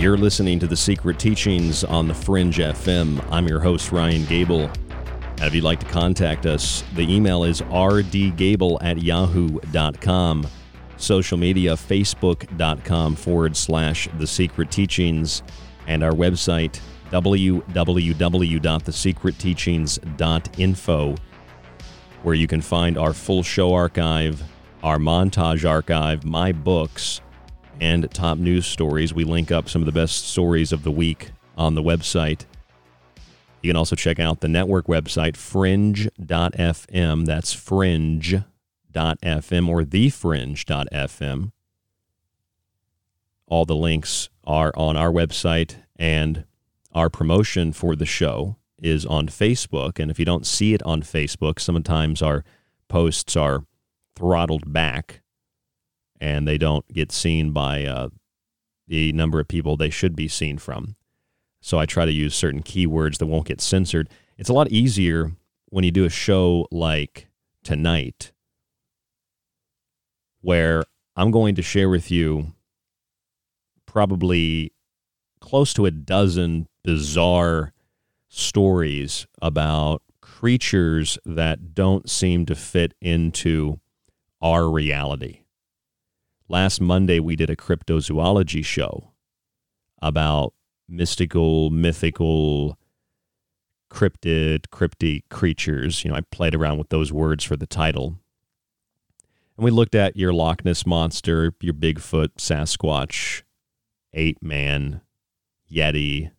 You're listening to The Secret Teachings on the Fringe FM. I'm your host, Ryan Gable. And if you'd like to contact us, the email is rdgable at yahoo.com. Social media, facebook.com forward slash The Secret Teachings. And our website, www.thesecretteachings.info, where you can find our full show archive, our montage archive, my books, and top news stories. We link up some of the best stories of the week on the website. You can also check out the network website, fringe.fm. That's fringe.fm. or thefringe.fm. All the links are on our website, and our promotion for the show is on Facebook. And if you don't see it on Facebook, sometimes our posts are throttled back and they don't get seen by uh, the number of people they should be seen from. So I try to use certain keywords that won't get censored. It's a lot easier when you do a show like tonight, where I'm going to share with you probably close to a dozen bizarre stories about creatures that don't seem to fit into our reality. Last Monday, we did a cryptozoology show about mystical, mythical, cryptid, cryptic creatures. You know, I played around with those words for the title. And we looked at your Loch Ness monster, your Bigfoot, Sasquatch, ape man, Yeti,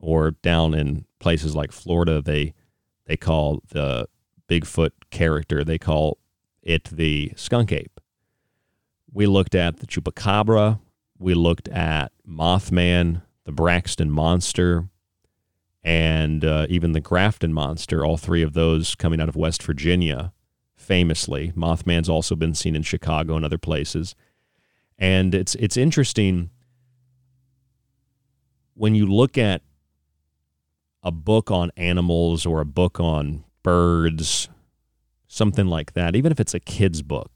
or down in places like Florida, they they call the Bigfoot character, they call it the skunk ape. We looked at the chupacabra, we looked at Mothman, the Braxton monster, and uh, even the Grafton monster, all three of those coming out of West Virginia, famously. Mothman's also been seen in Chicago and other places. And it's it's interesting when you look at a book on animals or a book on birds, something like that, even if it's a kid's book,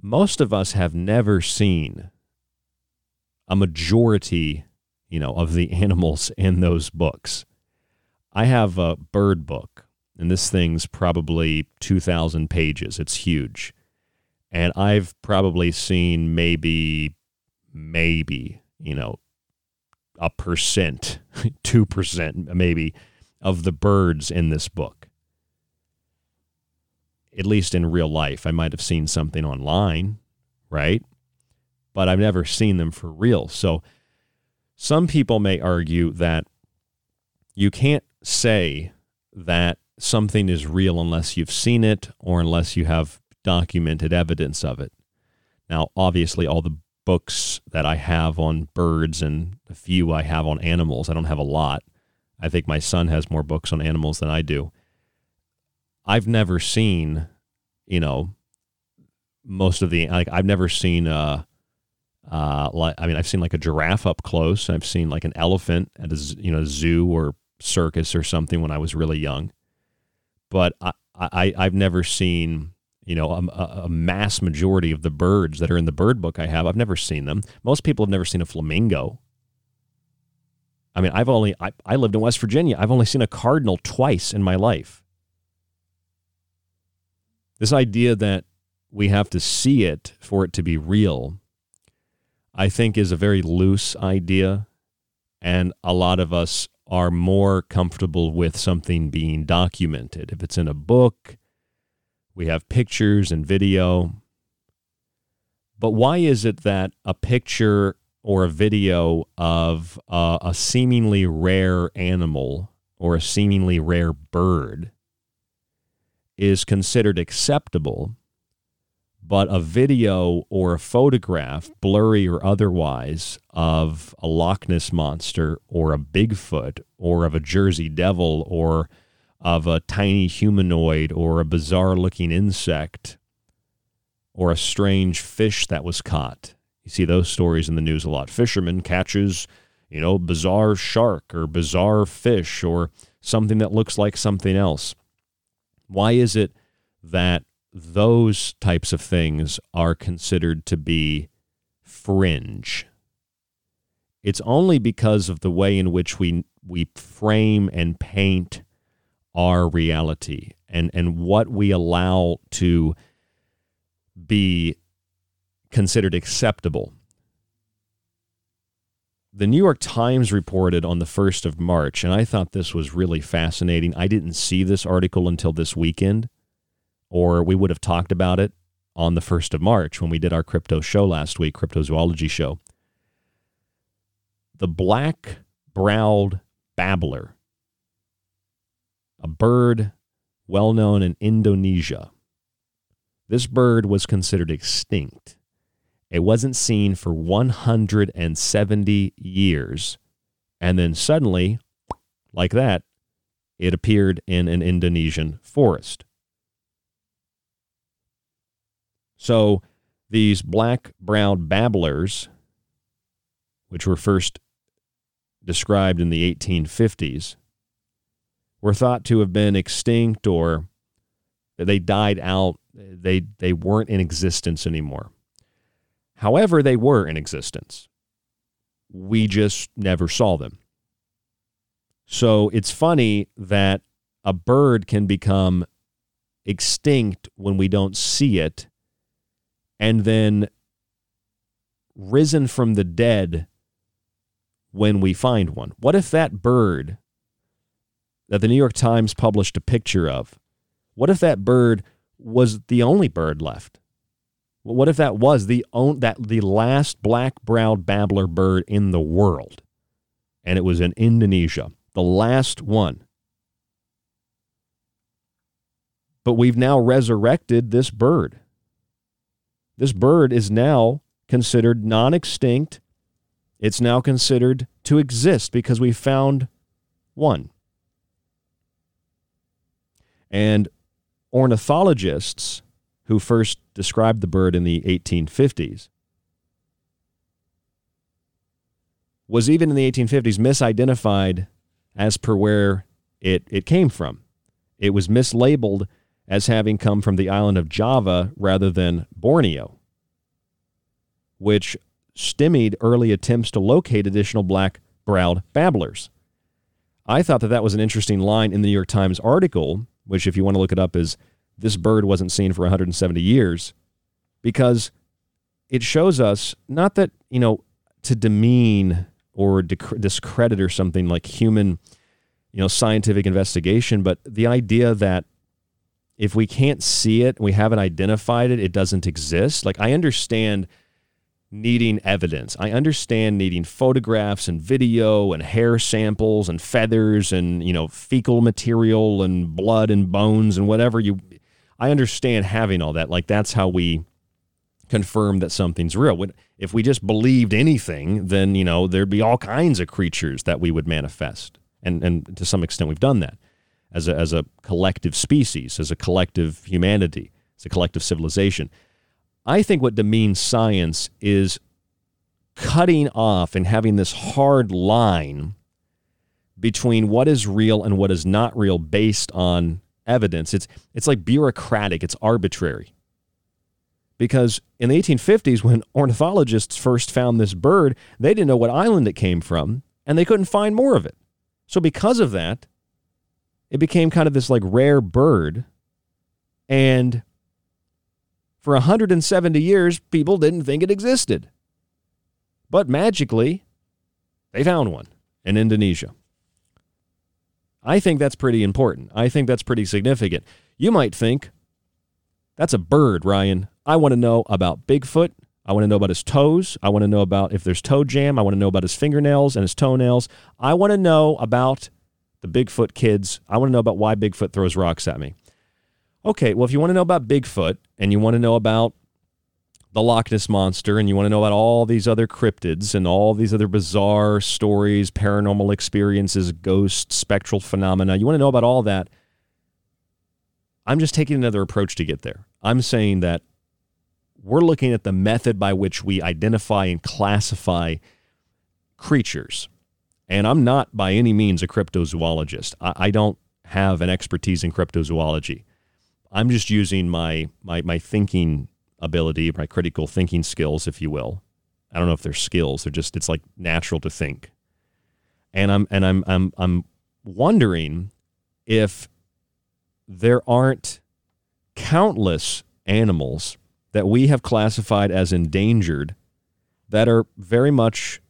most of us have never seen a majority, you know, of the animals in those books. I have a bird book, and this thing's probably 2,000 pages. It's huge. And I've probably seen maybe, maybe, you know, a percent, 2% maybe, of the birds in this book. At least in real life. I might have seen something online, right? But I've never seen them for real. So some people may argue that you can't say that something is real unless you've seen it or unless you have documented evidence of it. Now, obviously, all the books that I have on birds and a few I have on animals. I don't have a lot. I think my son has more books on animals than I do. I've never seen, you know, most of the like I've never seen uh uh like I mean I've seen like a giraffe up close. I've seen like an elephant at a you know zoo or circus or something when I was really young. But I, I I've never seen you know, a, a, mass majority of the birds that are in the bird book I have, I've never seen them. Most people have never seen a flamingo. I mean, I've only, I, I lived in West Virginia. I've only seen a cardinal twice in my life. This idea that we have to see it for it to be real, I think, is a very loose idea. And a lot of us are more comfortable with something being documented. If it's in a book, we have pictures and video. But why is it that a picture or a video of uh, a seemingly rare animal or a seemingly rare bird is considered acceptable, but a video or a photograph, blurry or otherwise, of a Loch Ness monster or a Bigfoot or of a Jersey Devil or of a tiny humanoid or a bizarre looking insect or a strange fish that was caught. You see those stories in the news a lot. Fisherman catches, you know, bizarre shark or bizarre fish or something that looks like something else. Why is it that those types of things are considered to be fringe? It's only because of the way in which we we frame and paint our reality and, and what we allow to be considered acceptable. The New York Times reported on the 1st of March, and I thought this was really fascinating. I didn't see this article until this weekend, or we would have talked about it on the 1st of March when we did our crypto show last week, cryptozoology show. The black browed babbler a bird well known in Indonesia. This bird was considered extinct. It wasn't seen for 170 years. And then suddenly, like that, it appeared in an Indonesian forest. So these black browed babblers, which were first described in the 1850s, were thought to have been extinct or they died out. They, they weren't in existence anymore. However, they were in existence. We just never saw them. So it's funny that a bird can become extinct when we don't see it and then risen from the dead when we find one. What if that bird that the New York Times published a picture of, what if that bird was the only bird left? What if that was the on, that the last black-browed babbler bird in the world, and it was in Indonesia, the last one? But we've now resurrected this bird. This bird is now considered non-extinct. It's now considered to exist because we found one. And ornithologists who first described the bird in the 1850s, was even in the 1850s misidentified as per where it, it came from. It was mislabeled as having come from the island of Java rather than Borneo, which stymied early attempts to locate additional black browed babblers. I thought that that was an interesting line in the New York Times article, which, if you want to look it up, is this bird wasn't seen for 170 years because it shows us not that, you know, to demean or discredit or something like human, you know, scientific investigation, but the idea that if we can't see it, we haven't identified it, it doesn't exist. Like I understand needing evidence. I understand needing photographs and video and hair samples and feathers and, you know, fecal material and blood and bones and whatever you I understand having all that. Like that's how we confirm that something's real. If we just believed anything, then you know there'd be all kinds of creatures that we would manifest, and and to some extent we've done that as a as a collective species, as a collective humanity, as a collective civilization. I think what demeans science is cutting off and having this hard line between what is real and what is not real based on evidence. It's it's like bureaucratic, it's arbitrary. Because in the 1850s when ornithologists first found this bird, they didn't know what island it came from and they couldn't find more of it. So because of that, it became kind of this like rare bird and for 170 years people didn't think it existed. But magically, they found one in Indonesia. I think that's pretty important. I think that's pretty significant. You might think, that's a bird, Ryan. I want to know about Bigfoot. I want to know about his toes. I want to know about if there's toe jam. I want to know about his fingernails and his toenails. I want to know about the Bigfoot kids. I want to know about why Bigfoot throws rocks at me. Okay, well, if you want to know about Bigfoot and you want to know about the Loch Ness Monster and you want to know about all these other cryptids and all these other bizarre stories, paranormal experiences, ghosts, spectral phenomena, you want to know about all that, I'm just taking another approach to get there. I'm saying that we're looking at the method by which we identify and classify creatures. And I'm not by any means a cryptozoologist. I, I don't have an expertise in cryptozoology. I'm just using my my my thinking ability, my critical thinking skills, if you will. I don't know if they're skills; they're just it's like natural to think. And I'm and I'm I'm I'm wondering if there aren't countless animals that we have classified as endangered that are very much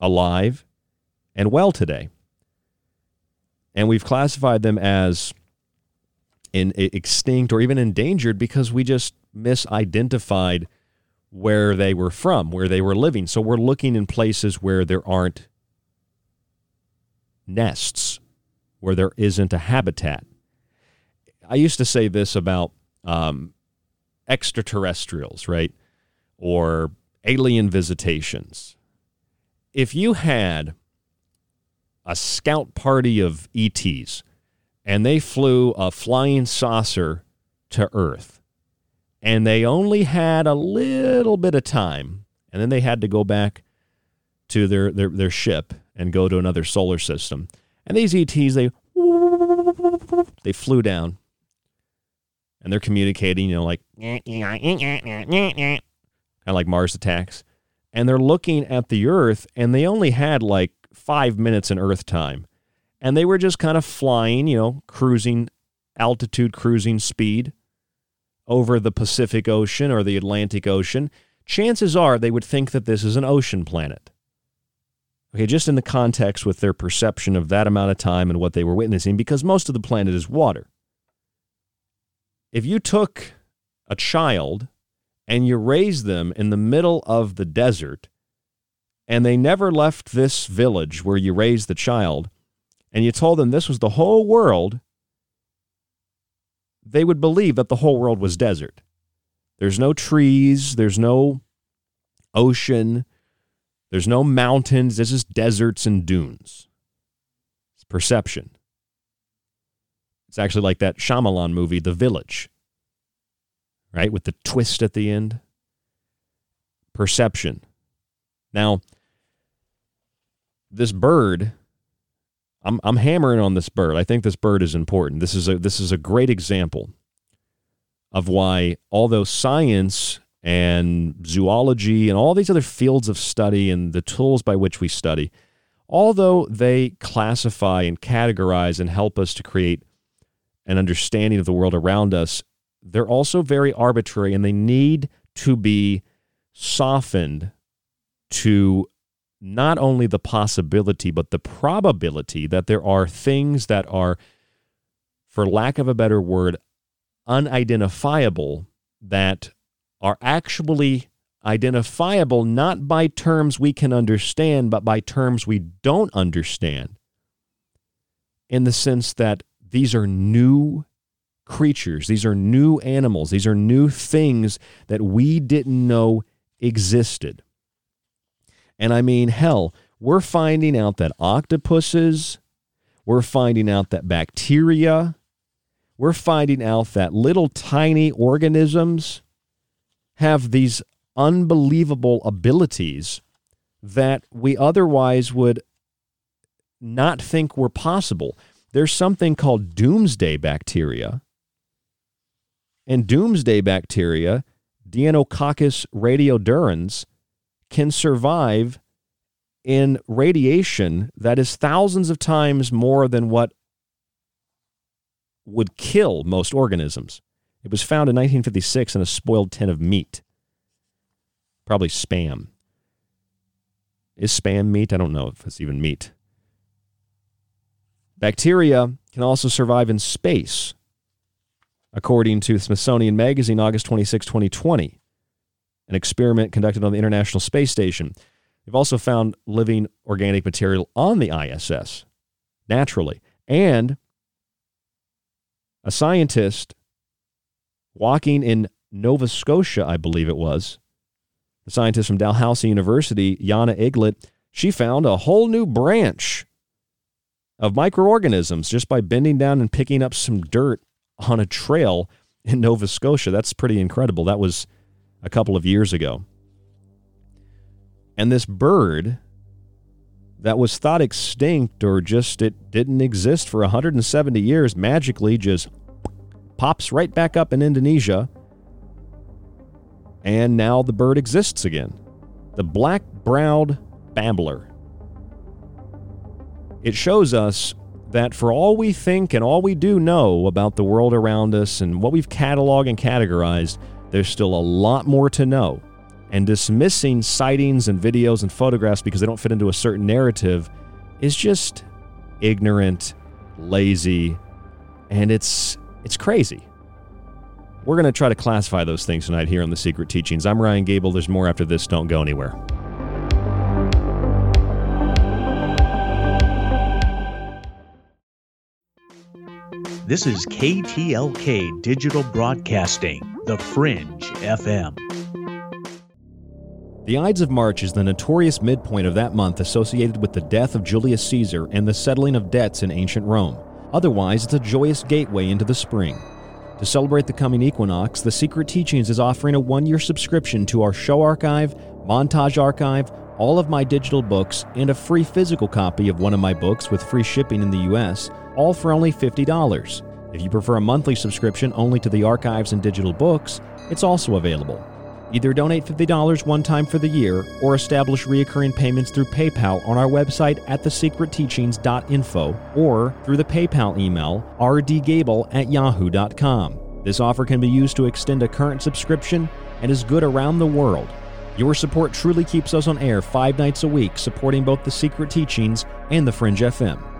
alive and well today. And we've classified them as in extinct or even endangered because we just misidentified where they were from, where they were living. So we're looking in places where there aren't nests, where there isn't a habitat. I used to say this about um, extraterrestrials, right? Or alien visitations. If you had a scout party of ETs and they flew a flying saucer to Earth and they only had a little bit of time and then they had to go back to their, their, their ship and go to another solar system. And these ETs, they they flew down and they're communicating, you know, like kind of like Mars attacks. And they're looking at the Earth and they only had like five minutes in Earth time. And they were just kind of flying, you know, cruising altitude, cruising speed over the Pacific Ocean or the Atlantic Ocean. Chances are they would think that this is an ocean planet. Okay, just in the context with their perception of that amount of time and what they were witnessing, because most of the planet is water. If you took a child and you raised them in the middle of the desert, and they never left this village where you raised the child, and you told them this was the whole world, they would believe that the whole world was desert. There's no trees, there's no ocean, there's no mountains. There's just deserts and dunes. It's perception. It's actually like that Shyamalan movie, The Village, right? With the twist at the end. Perception. Now, this bird, I'm, I'm hammering on this bird. I think this bird is important. This is a, this is a great example of why, although science and zoology and all these other fields of study and the tools by which we study, although they classify and categorize and help us to create an understanding of the world around us, they're also very arbitrary and they need to be softened to not only the possibility, but the probability that there are things that are, for lack of a better word, unidentifiable that are actually identifiable not by terms we can understand, but by terms we don't understand, in the sense that these are new creatures, these are new animals, these are new things that we didn't know existed. And I mean, hell, we're finding out that octopuses, we're finding out that bacteria, we're finding out that little tiny organisms have these unbelievable abilities that we otherwise would not think were possible. There's something called doomsday bacteria. And doomsday bacteria, Deinococcus radiodurans, can survive in radiation that is thousands of times more than what would kill most organisms. It was found in 1956 in a spoiled tin of meat. Probably spam. Is spam meat? I don't know if it's even meat. Bacteria can also survive in space, according to Smithsonian Magazine, August 26, 2020, an experiment conducted on the International Space Station. They've also found living organic material on the ISS naturally. And a scientist walking in Nova Scotia, I believe it was. The scientist from Dalhousie University, Yana Eglit, she found a whole new branch of microorganisms just by bending down and picking up some dirt on a trail in Nova Scotia. That's pretty incredible. That was a couple of years ago. And this bird that was thought extinct or just it didn't exist for 170 years magically just pops right back up in Indonesia. And now the bird exists again. The black browed babbler. It shows us that for all we think and all we do know about the world around us and what we've cataloged and categorized, there's still a lot more to know. And dismissing sightings and videos and photographs because they don't fit into a certain narrative is just ignorant, lazy, and it's it's crazy. We're going to try to classify those things tonight here on The Secret Teachings. I'm Ryan Gable. There's more after this. Don't go anywhere. This is KTLK Digital Broadcasting, The Fringe FM. The Ides of March is the notorious midpoint of that month associated with the death of Julius Caesar and the settling of debts in ancient Rome. Otherwise, it's a joyous gateway into the spring. To celebrate the coming equinox, The Secret Teachings is offering a one year subscription to our show archive, montage archive, all of my digital books, and a free physical copy of one of my books with free shipping in the US, all for only $50. If you prefer a monthly subscription only to the archives and digital books, it's also available. Either donate $50 one time for the year or establish recurring payments through PayPal on our website at thesecretteachings.info or through the PayPal email rdgable at yahoo.com. This offer can be used to extend a current subscription and is good around the world. Your support truly keeps us on air five nights a week, supporting both the Secret Teachings and the Fringe FM.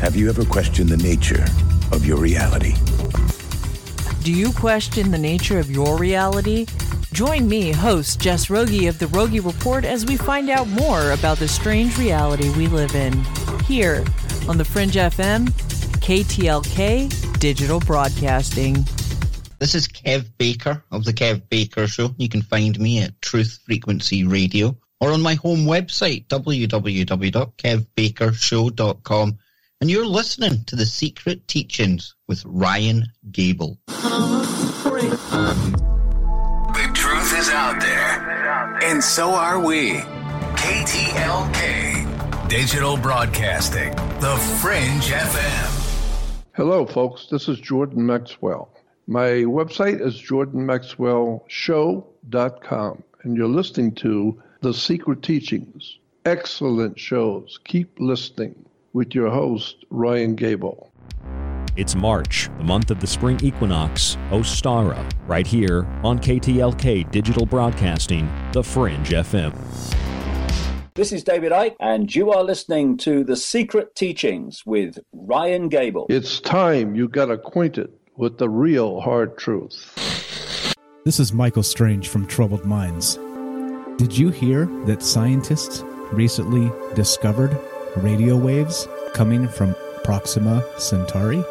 Have you ever questioned the nature of your reality? Do you question the nature of your reality? Join me, host Jess Rogie of The Rogie Report, as we find out more about the strange reality we live in. Here on the Fringe FM, KTLK Digital Broadcasting. This is Kev Baker of The Kev Baker Show. You can find me at Truth Frequency Radio or on my home website, www.kevbakershow.com and you're listening to The Secret Teachings with Ryan Gable. The truth is out there, and so are we. KTLK, Digital Broadcasting, The Fringe FM. Hello, folks. This is Jordan Maxwell. My website is jordanmaxwellshow.com, and you're listening to The Secret Teachings. Excellent shows. Keep listening with your host, Ryan Gable. It's March, the month of the spring equinox, oh, Ostara, right here on KTLK Digital Broadcasting, The Fringe FM. This is David Icke, and you are listening to The Secret Teachings with Ryan Gable. It's time you got acquainted with the real hard truth. This is Michael Strange from Troubled Minds. Did you hear that scientists recently discovered radio waves coming from Proxima Centauri?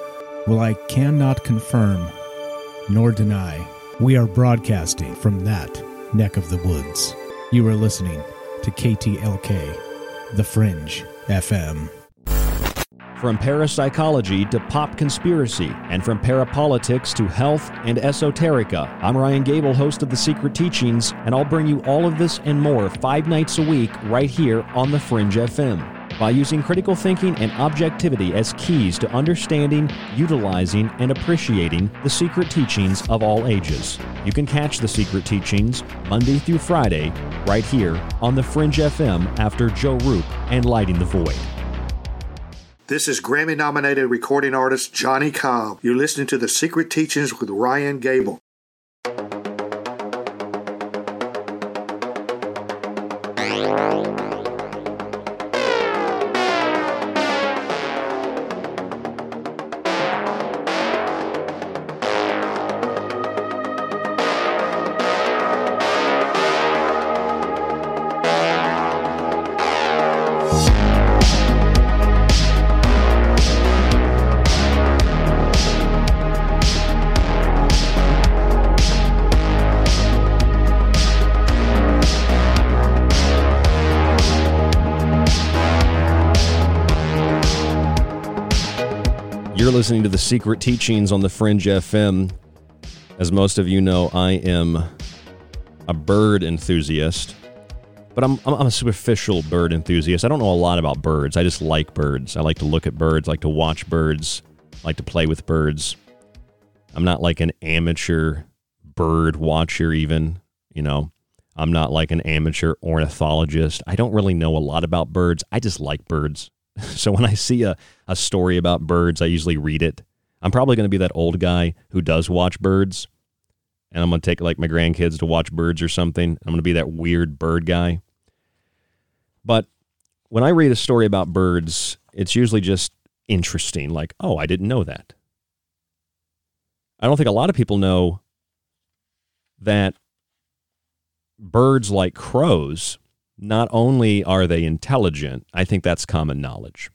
Well, I cannot confirm nor deny. We are broadcasting from that neck of the woods. You are listening to KTLK, The Fringe FM. From parapsychology to pop conspiracy, and from parapolitics to health and esoterica, I'm Ryan Gable, host of The Secret Teachings, and I'll bring you all of this and more five nights a week right here on The Fringe FM by using critical thinking and objectivity as keys to understanding, utilizing, and appreciating the secret teachings of all ages. You can catch the secret teachings Monday through Friday right here on the Fringe FM after Joe Roop and Lighting the Void. This is Grammy nominated recording artist Johnny Cobb. You're listening to The Secret Teachings with Ryan Gable. Secret Teachings on the Fringe FM. As most of you know, I am a bird enthusiast, but I'm, I'm a superficial bird enthusiast. I don't know a lot about birds. I just like birds. I like to look at birds, like to watch birds, like to play with birds. I'm not like an amateur bird watcher, even. You know, I'm not like an amateur ornithologist. I don't really know a lot about birds. I just like birds. So when I see a, a story about birds, I usually read it. I'm probably going to be that old guy who does watch birds. And I'm going to take like my grandkids to watch birds or something. I'm going to be that weird bird guy. But when I read a story about birds, it's usually just interesting. Like, oh, I didn't know that. I don't think a lot of people know that birds like crows, not only are they intelligent, I think that's common knowledge,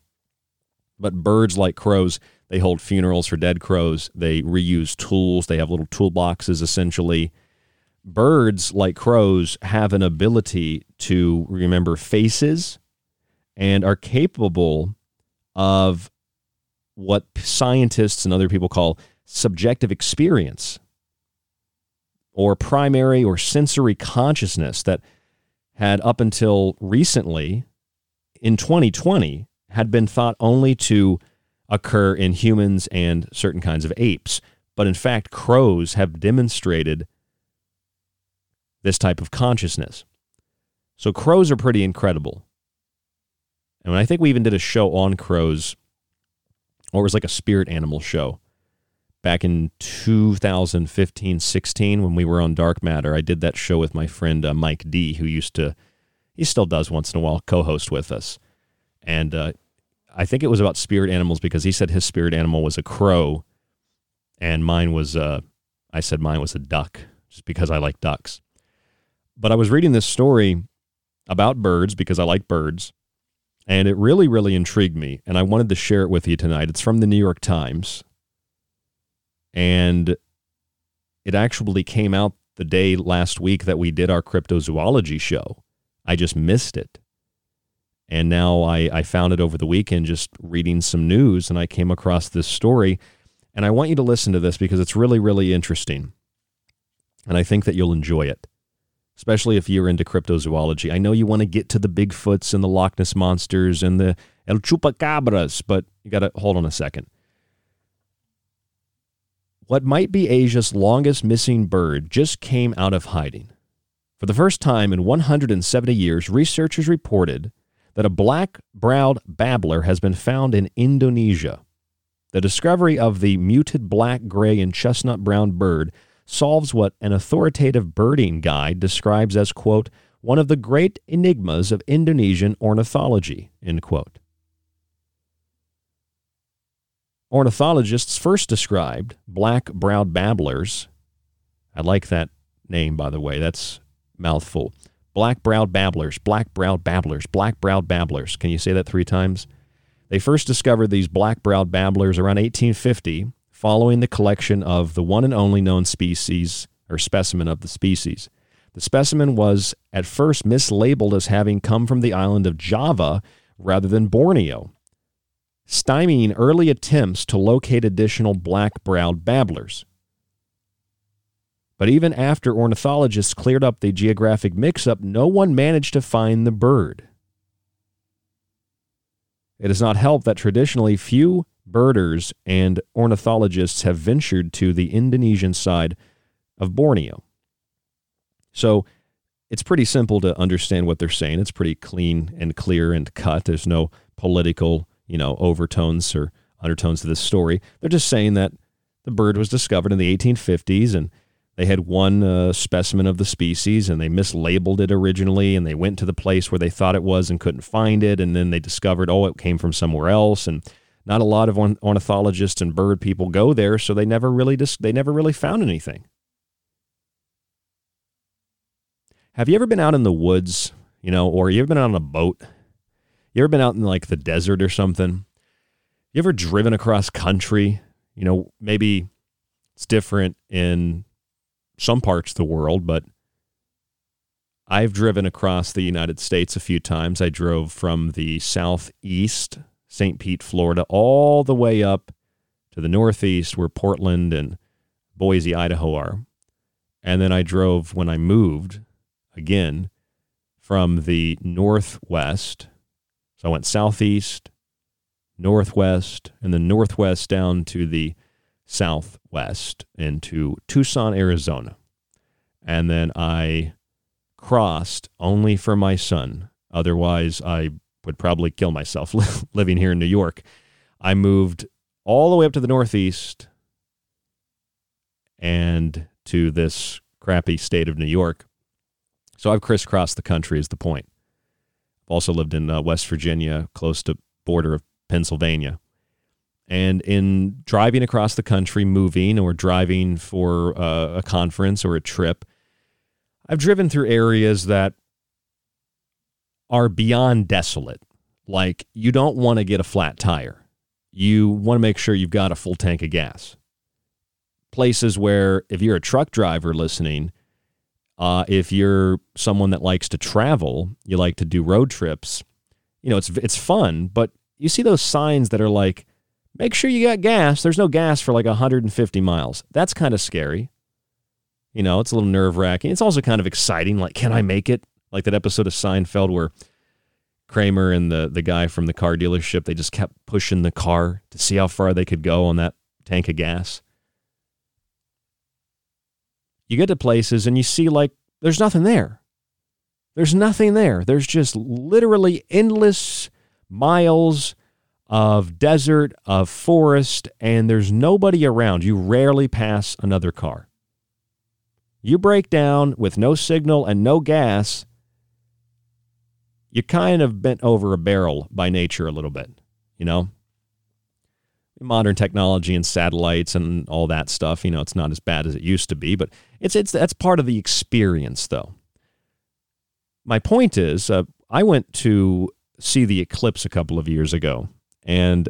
but birds like crows, they hold funerals for dead crows. They reuse tools. They have little toolboxes essentially. Birds like crows have an ability to remember faces and are capable of what scientists and other people call subjective experience or primary or sensory consciousness that had up until recently in 2020 had been thought only to occur in humans and certain kinds of apes. But in fact, crows have demonstrated this type of consciousness. So crows are pretty incredible. And I think we even did a show on crows, or it was like a spirit animal show back in 2015 16 when we were on Dark Matter. I did that show with my friend uh, Mike D, who used to, he still does once in a while, co host with us. And uh, I think it was about spirit animals because he said his spirit animal was a crow, and mine was, uh, I said mine was a duck, just because I like ducks. But I was reading this story about birds because I like birds. And it really, really intrigued me. And I wanted to share it with you tonight. It's from the New York Times. And it actually came out the day last week that we did our cryptozoology show. I just missed it. And now I, I found it over the weekend just reading some news and I came across this story. And I want you to listen to this because it's really, really interesting. And I think that you'll enjoy it, especially if you're into cryptozoology. I know you want to get to the Bigfoots and the Loch Ness Monsters and the El Chupacabras, but you got to hold on a second. What might be Asia's longest missing bird just came out of hiding. For the first time in 170 years, researchers reported that a black browed babbler has been found in Indonesia. The discovery of the muted black, gray, and chestnut brown bird solves what an authoritative birding guide describes as, quote, one of the great enigmas of Indonesian ornithology, end quote. Ornithologists first described black browed babblers. I like that name, by the way. That's mouthful. Black browed babblers, black browed babblers, black browed babblers. Can you say that three times? They first discovered these black browed babblers around 1850, following the collection of the one and only known species or specimen of the species. The specimen was at first mislabeled as having come from the island of Java rather than Borneo stymieing early attempts to locate additional black browed babblers. But even after ornithologists cleared up the geographic mix up, no one managed to find the bird. It not helped that traditionally few birders and ornithologists have ventured to the Indonesian side of Borneo. So it's pretty simple to understand what they're saying. It's pretty clean and clear and cut. There's no political you know, overtones or undertones to this story. They're just saying that the bird was discovered in the 1850s and they had one uh, specimen of the species and they mislabeled it originally and they went to the place where they thought it was and couldn't find it and then they discovered oh it came from somewhere else and not a lot of ornithologists and bird people go there so they never really dis- they never really found anything have you ever been out in the woods you know or you ever been out on a boat you ever been out in like the desert or something? You ever driven across country? You know, maybe it's different in some parts of the world, but I've driven across the United States a few times. I drove from the southeast, St. Pete, Florida, all the way up to the northeast where Portland and Boise, Idaho are. And then I drove when I moved again from the northwest so I went southeast, northwest, and then northwest down to the southwest into Tucson, Arizona. And then I crossed only for my son. Otherwise, I would probably kill myself living here in New York. I moved all the way up to the Northeast and to this crappy state of New York. So I've crisscrossed the country, is the point. I've also lived in uh, West Virginia, close to border of Pennsylvania. And in driving across the country, moving or driving for uh, a conference or a trip, I've driven through areas that are beyond desolate. Like you don't want to get a flat tire. You want to make sure you've got a full tank of gas. Places where, if you're a truck driver listening, uh, if you're someone that likes to travel, you like to do road trips, you know, it's it's fun, but you see those signs that are like, make sure you got gas. There's no gas for like 150 miles. That's kind of scary. You know, it's a little nerve wracking. It's also kind of exciting. Like, can I make it? Like that episode of Seinfeld where Kramer and the, the guy from the car dealership, they just kept pushing the car to see how far they could go on that tank of gas. You get to places and you see like there's nothing there. There's nothing there. There's just literally endless miles of desert, of forest, and there's nobody around. You rarely pass another car. You break down with no signal and no gas, you kind of bent over a barrel by nature a little bit, you know? Modern technology and satellites and all that stuff, you know, it's not as bad as it used to be, but it's it's that's part of the experience though. My point is, uh, I went to see the eclipse a couple of years ago and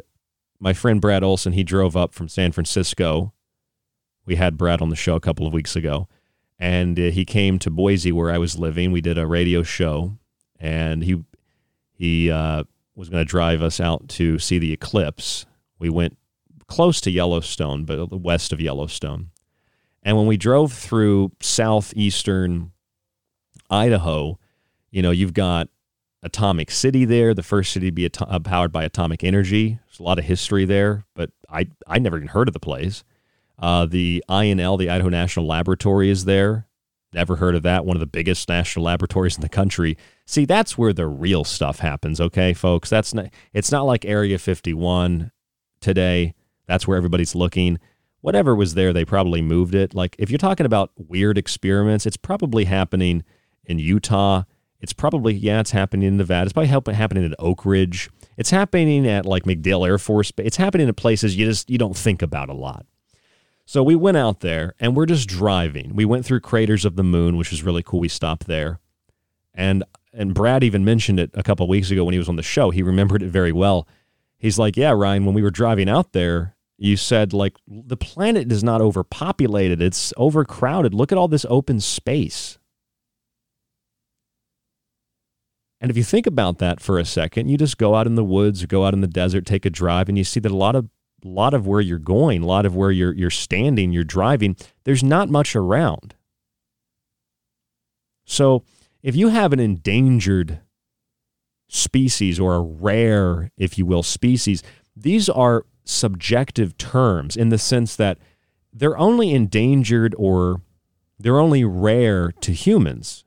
my friend Brad Olson, he drove up from San Francisco. We had Brad on the show a couple of weeks ago, and uh, he came to Boise where I was living. We did a radio show, and he he uh, was going to drive us out to see the eclipse. We went close to Yellowstone, but west of Yellowstone. And when we drove through southeastern Idaho, you know, you've got Atomic City there, the first city to be uh, powered by atomic energy. There's a lot of history there, but I I never even heard of the place. Uh, the INL, the Idaho National Laboratory, is there. Never heard of that. One of the biggest national laboratories in the country. See, that's where the real stuff happens, okay, folks? That's not. It's not like Area 51 today. That's where everybody's looking. Whatever was there, they probably moved it. Like if you're talking about weird experiments, it's probably happening in Utah it's probably, yeah, it's happening in Nevada. It's probably happening at Oak Ridge. It's happening at like MacDill Air Force Base. It's happening in places you just you don't think about a lot. So we went out there and we're just driving. We went through Craters of the Moon, which was really cool. We stopped there. And and Brad even mentioned it a couple weeks ago when he was on the show. He remembered it very well. He's like, "Yeah, Ryan, when we were driving out there, you said like the planet is not overpopulated. It's overcrowded. Look at all this open space." And if you think about that for a second, you just go out in the woods or go out in the desert, take a drive, and you see that a lot of a lot of where you're going, a lot of where you're you're standing, you're driving, there's not much around. So if you have an endangered species or a rare, if you will, species, these are subjective terms in the sense that they're only endangered or they're only rare to humans.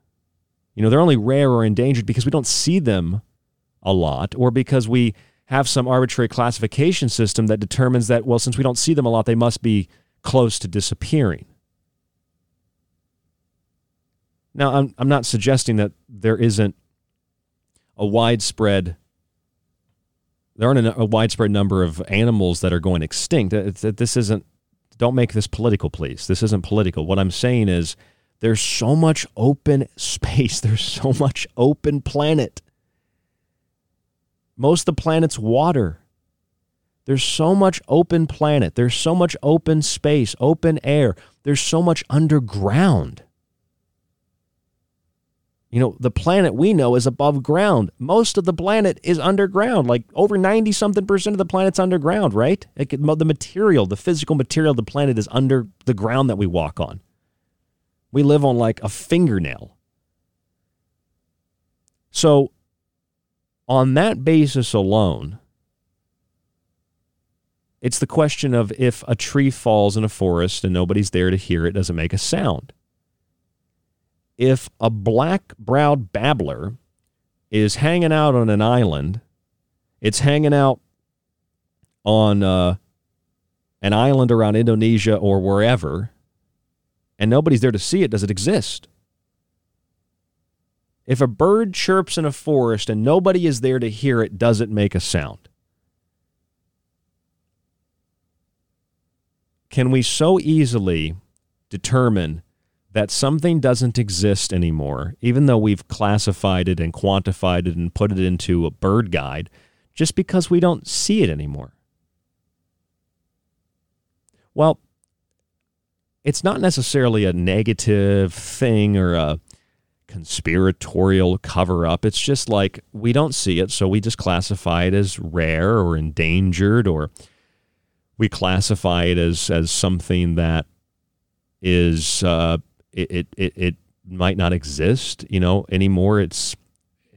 You know, they're only rare or endangered because we don't see them a lot or because we have some arbitrary classification system that determines that, well, since we don't see them a lot, they must be close to disappearing. Now, I'm, I'm not suggesting that there isn't a widespread there aren't a, widespread number of animals that are going extinct. It's, this isn't don't make this political, please. This isn't political. What I'm saying is there's so much open space, there's so much open planet. Most of the planet's water. There's so much open planet. There's so much open space, open air. There's so much underground. You know, the planet we know is above ground. Most of the planet is underground. Like over 90 something percent of the planet's underground, right? The material, the physical material of the planet is under the ground that we walk on. We live on like a fingernail. So, on that basis alone, it's the question of if a tree falls in a forest and nobody's there to hear it, does it make a sound? if a black browed babbler is hanging out on an island, it's hanging out on uh, an island around Indonesia or wherever, and nobody's there to see it, does it exist? If a bird chirps in a forest and nobody is there to hear it, does it make a sound? Can we so easily determine that something doesn't exist anymore, even though we've classified it and quantified it and put it into a bird guide, just because we don't see it anymore? Well, it's not necessarily a negative thing or a conspiratorial cover up. It's just like we don't see it, so we just classify it as rare or endangered, or we classify it as as something that is uh, it, it it might not exist, you know, anymore. It's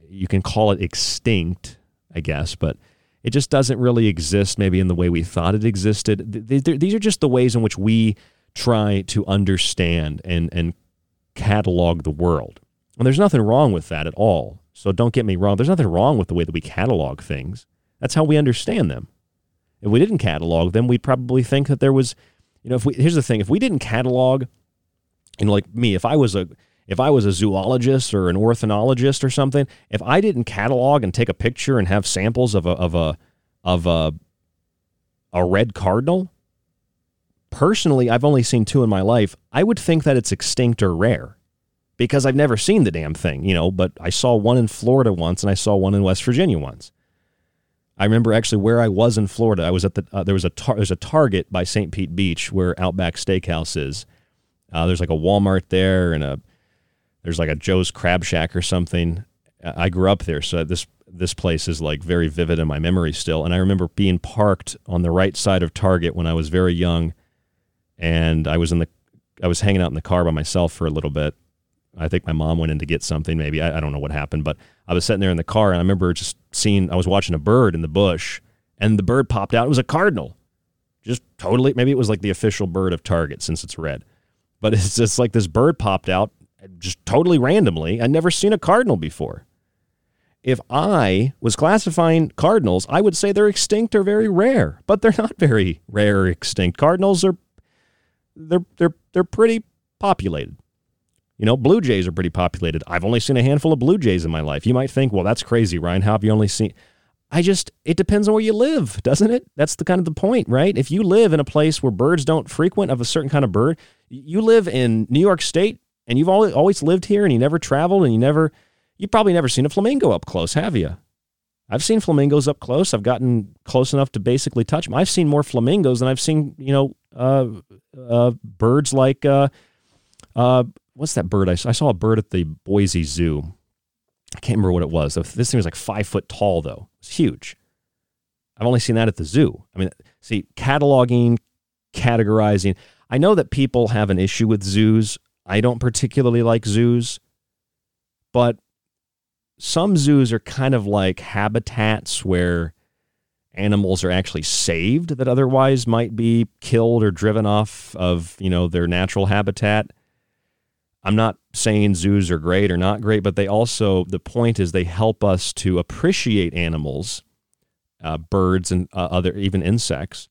you can call it extinct, I guess, but it just doesn't really exist maybe in the way we thought it existed. These are just the ways in which we try to understand and and catalog the world. And there's nothing wrong with that at all. So don't get me wrong. There's nothing wrong with the way that we catalog things. That's how we understand them. If we didn't catalog them, we'd probably think that there was, you know, if we here's the thing, if we didn't catalog, you know, like me, if I was a if I was a zoologist or an ornithologist or something, if I didn't catalog and take a picture and have samples of a of a of a a red cardinal, personally, I've only seen two in my life. I would think that it's extinct or rare because I've never seen the damn thing, you know, but I saw one in Florida once and I saw one in West Virginia once. I remember actually where I was in Florida. I was at the uh, there was a tar- there's a Target by St. Pete Beach where Outback Steakhouse is. Uh, there's like a Walmart there and a there's like a Joe's Crab Shack or something. I grew up there, so this this place is like very vivid in my memory still. And I remember being parked on the right side of Target when I was very young, and I was in the I was hanging out in the car by myself for a little bit. I think my mom went in to get something. Maybe I, I don't know what happened, but I was sitting there in the car, and I remember just seeing I was watching a bird in the bush, and the bird popped out. It was a cardinal, just totally. Maybe it was like the official bird of Target since it's red, but it's just like this bird popped out just totally randomly. I'd never seen a cardinal before. If I was classifying cardinals, I would say they're extinct or very rare, but they're not very rare or extinct. Cardinals are they're they're they're pretty populated. You know, blue jays are pretty populated. I've only seen a handful of blue jays in my life. You might think, well, that's crazy, Ryan. How have you only seen? I just, it depends on where you live, doesn't it? That's the kind of the point, right? If you live in a place where birds don't frequent of a certain kind of bird, you live in New York State, and you've always, lived here and you never traveled and you never, you've probably never seen a flamingo up close, have you? I've seen flamingos up close. I've gotten close enough to basically touch them. I've seen more flamingos than I've seen, you know, uh, uh, birds like, uh, uh, what's that bird? I, I saw a bird at the Boise Zoo. I can't remember what it was. This thing was like five foot tall, though. It's huge. I've only seen that at the zoo. I mean, see, cataloging, categorizing. I know that people have an issue with zoos. I don't particularly like zoos, but some zoos are kind of like habitats where animals are actually saved that otherwise might be killed or driven off of, you know, their natural habitat. I'm not saying zoos are great or not great, but they also, the point is they help us to appreciate animals, uh, birds, and uh, other, even insects,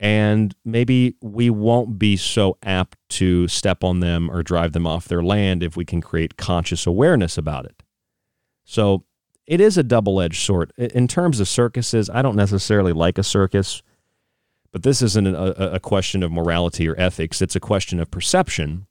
and maybe we won't be so apt to step on them or drive them off their land if we can create conscious awareness about it. So it is a double edged sword. In terms of circuses, I don't necessarily like a circus, but this isn't a, a question of morality or ethics. It's a question of perception.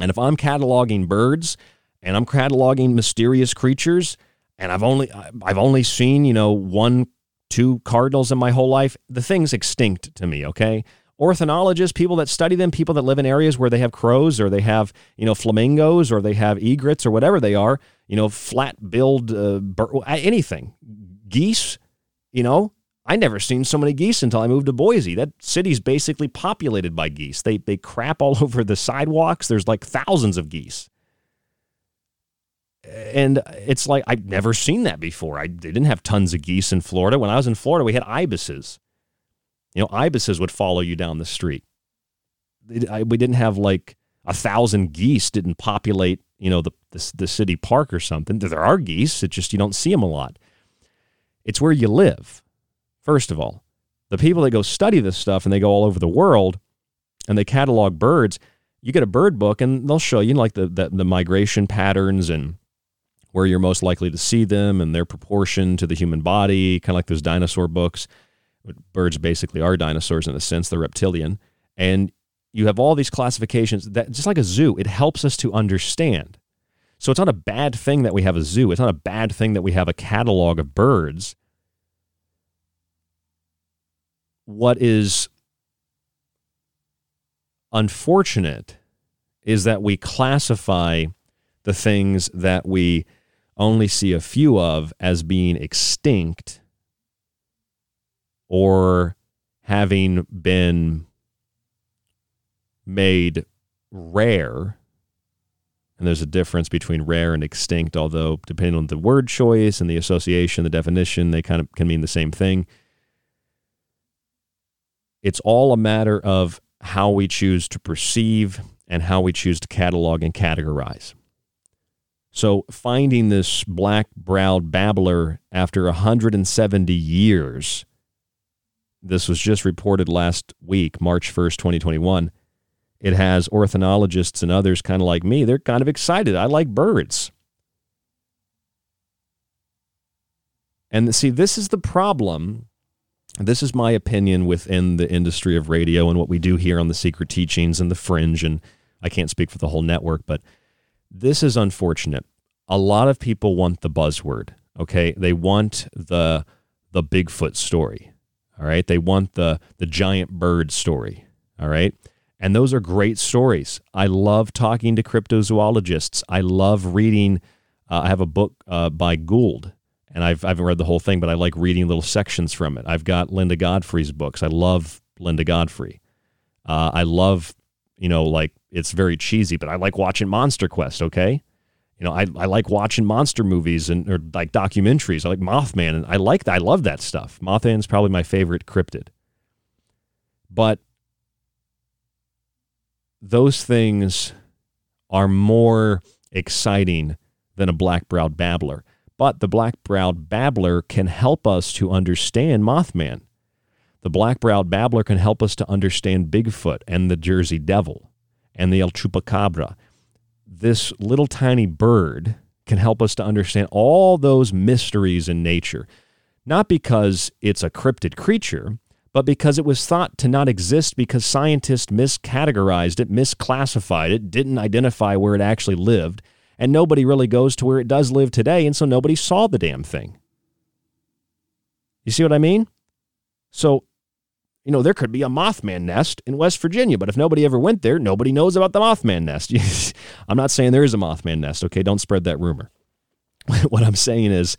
And if I'm cataloging birds and I'm cataloging mysterious creatures, and I've only I've only seen you know one two cardinals in my whole life. The thing's extinct to me, okay? Ornithologists, people that study them, people that live in areas where they have crows or they have, you know, flamingos or they have egrets or whatever they are, you know, flat billed, uh, anything. Geese, you know, I never seen so many geese until I moved to Boise. That city's basically populated by geese. They, they crap all over the sidewalks. There's like thousands of geese and it's like I've never seen that before. I they didn't have tons of geese in Florida. When I was in Florida, we had ibises. You know, ibises would follow you down the street. we didn't have like a thousand geese didn't populate you know, the, the, the city park or something. There are geese. It's just you don't see them a lot. It's where you live, first of all. The people that go study this stuff and they go all over the world and they catalog birds, you get a bird book and they'll show you like the, the, the migration patterns and where you're most likely to see them and their proportion to the human body, kind of like those dinosaur books. Birds basically are dinosaurs in a sense, they're reptilian. And you have all these classifications that just like a zoo, it helps us to understand. So it's not a bad thing that we have a zoo. It's not a bad thing that we have a catalog of birds. What is unfortunate is that we classify the things that we only see a few of as being extinct or having been made rare. And there's a difference between rare and extinct, although depending on the word choice and the association, the definition, they kind of can mean the same thing. It's all a matter of how we choose to perceive and how we choose to catalog and categorize. So, finding this black browed babbler after 170 years, this was just reported last week, March 1st, 2021. It has ornithologists and others kind of like me. They're kind of excited. I like birds. And see, this is the problem. This is my opinion within the industry of radio and what we do here on the Secret Teachings and the Fringe. And I can't speak for the whole network, but this is unfortunate. A lot of people want the buzzword. Okay, they want the the Bigfoot story. All right, they want the the giant bird story. All right, and those are great stories. I love talking to cryptozoologists. I love reading. Uh, I have a book uh, by Gould, and I've, I haven't read the whole thing, but I like reading little sections from it. I've got Linda Godfrey's books. I love Linda Godfrey. Uh, I love, you know, like it's very cheesy, but I like watching Monster Quest. Okay, you know, I, I like watching monster movies and or like documentaries. I like Mothman, and I like. I love that stuff. Mothman's probably my favorite cryptid. But those things are more exciting than a black browed babbler. But the black browed babbler can help us to understand Mothman. The black browed babbler can help us to understand Bigfoot and the Jersey Devil and the El Chupacabra. This little tiny bird can help us to understand all those mysteries in nature, not because it's a cryptid creature, but because it was thought to not exist because scientists miscategorized it, misclassified it, didn't identify where it actually lived, and nobody really goes to where it does live today, and so nobody saw the damn thing. You see what I mean? So, you know, there could be a Mothman nest in West Virginia, but if nobody ever went there, nobody knows about the Mothman nest. I'm not saying there is a Mothman nest, okay? Don't spread that rumor. what I'm saying is,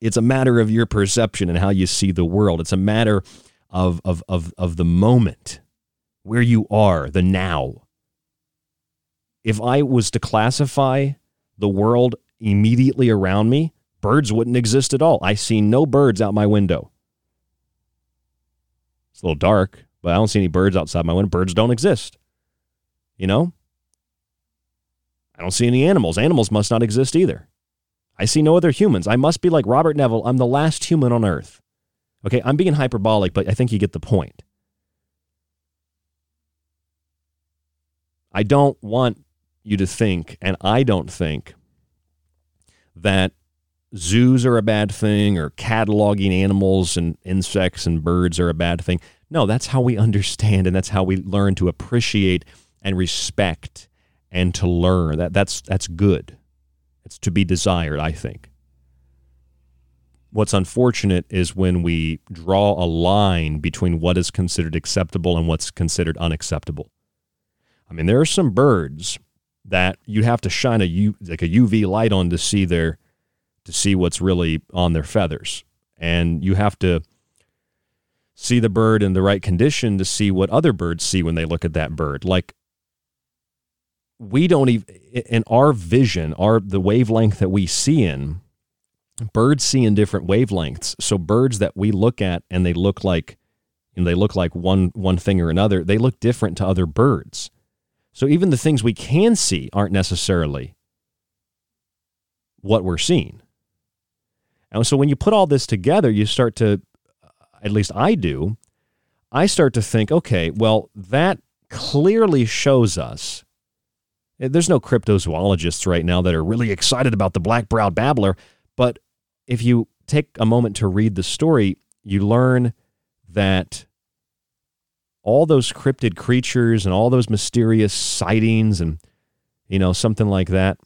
it's a matter of your perception and how you see the world. It's a matter of, of, of, of the moment, where you are, the now. If I was to classify the world immediately around me, birds wouldn't exist at all. I see no birds out my window. It's a little dark, but I don't see any birds outside my window. Birds don't exist. You know? I don't see any animals. Animals must not exist either. I see no other humans. I must be like Robert Neville. I'm the last human on earth. Okay, I'm being hyperbolic, but I think you get the point. I don't want you to think, and I don't think, that zoos are a bad thing or cataloging animals and insects and birds are a bad thing. No, that's how we understand and that's how we learn to appreciate and respect and to learn. That that's that's good. It's to be desired, I think. What's unfortunate is when we draw a line between what is considered acceptable and what's considered unacceptable. I mean, there are some birds that you have to shine a U, like a UV light on to see their to see what's really on their feathers, and you have to see the bird in the right condition to see what other birds see when they look at that bird. Like we don't even in our vision, our the wavelength that we see in birds see in different wavelengths. So birds that we look at and they look like and they look like one one thing or another, they look different to other birds. So even the things we can see aren't necessarily what we're seeing. And so when you put all this together, you start to, at least I do, I start to think, okay, well, that clearly shows us. Eh, there's no cryptozoologists right now that are really excited about the black browed babbler, but if you take a moment to read the story, you learn that all those cryptid creatures and all those mysterious sightings and you know something like that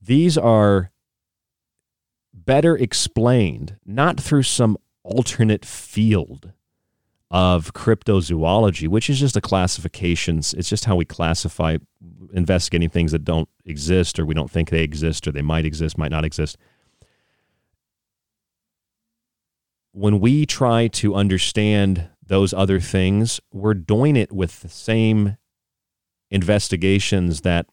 these are better explained not through some alternate field of cryptozoology, which is just a classification. It's just how we classify investigating things that don't exist or we don't think they exist or they might exist, might not exist. When we try to understand those other things, we're doing it with the same investigations that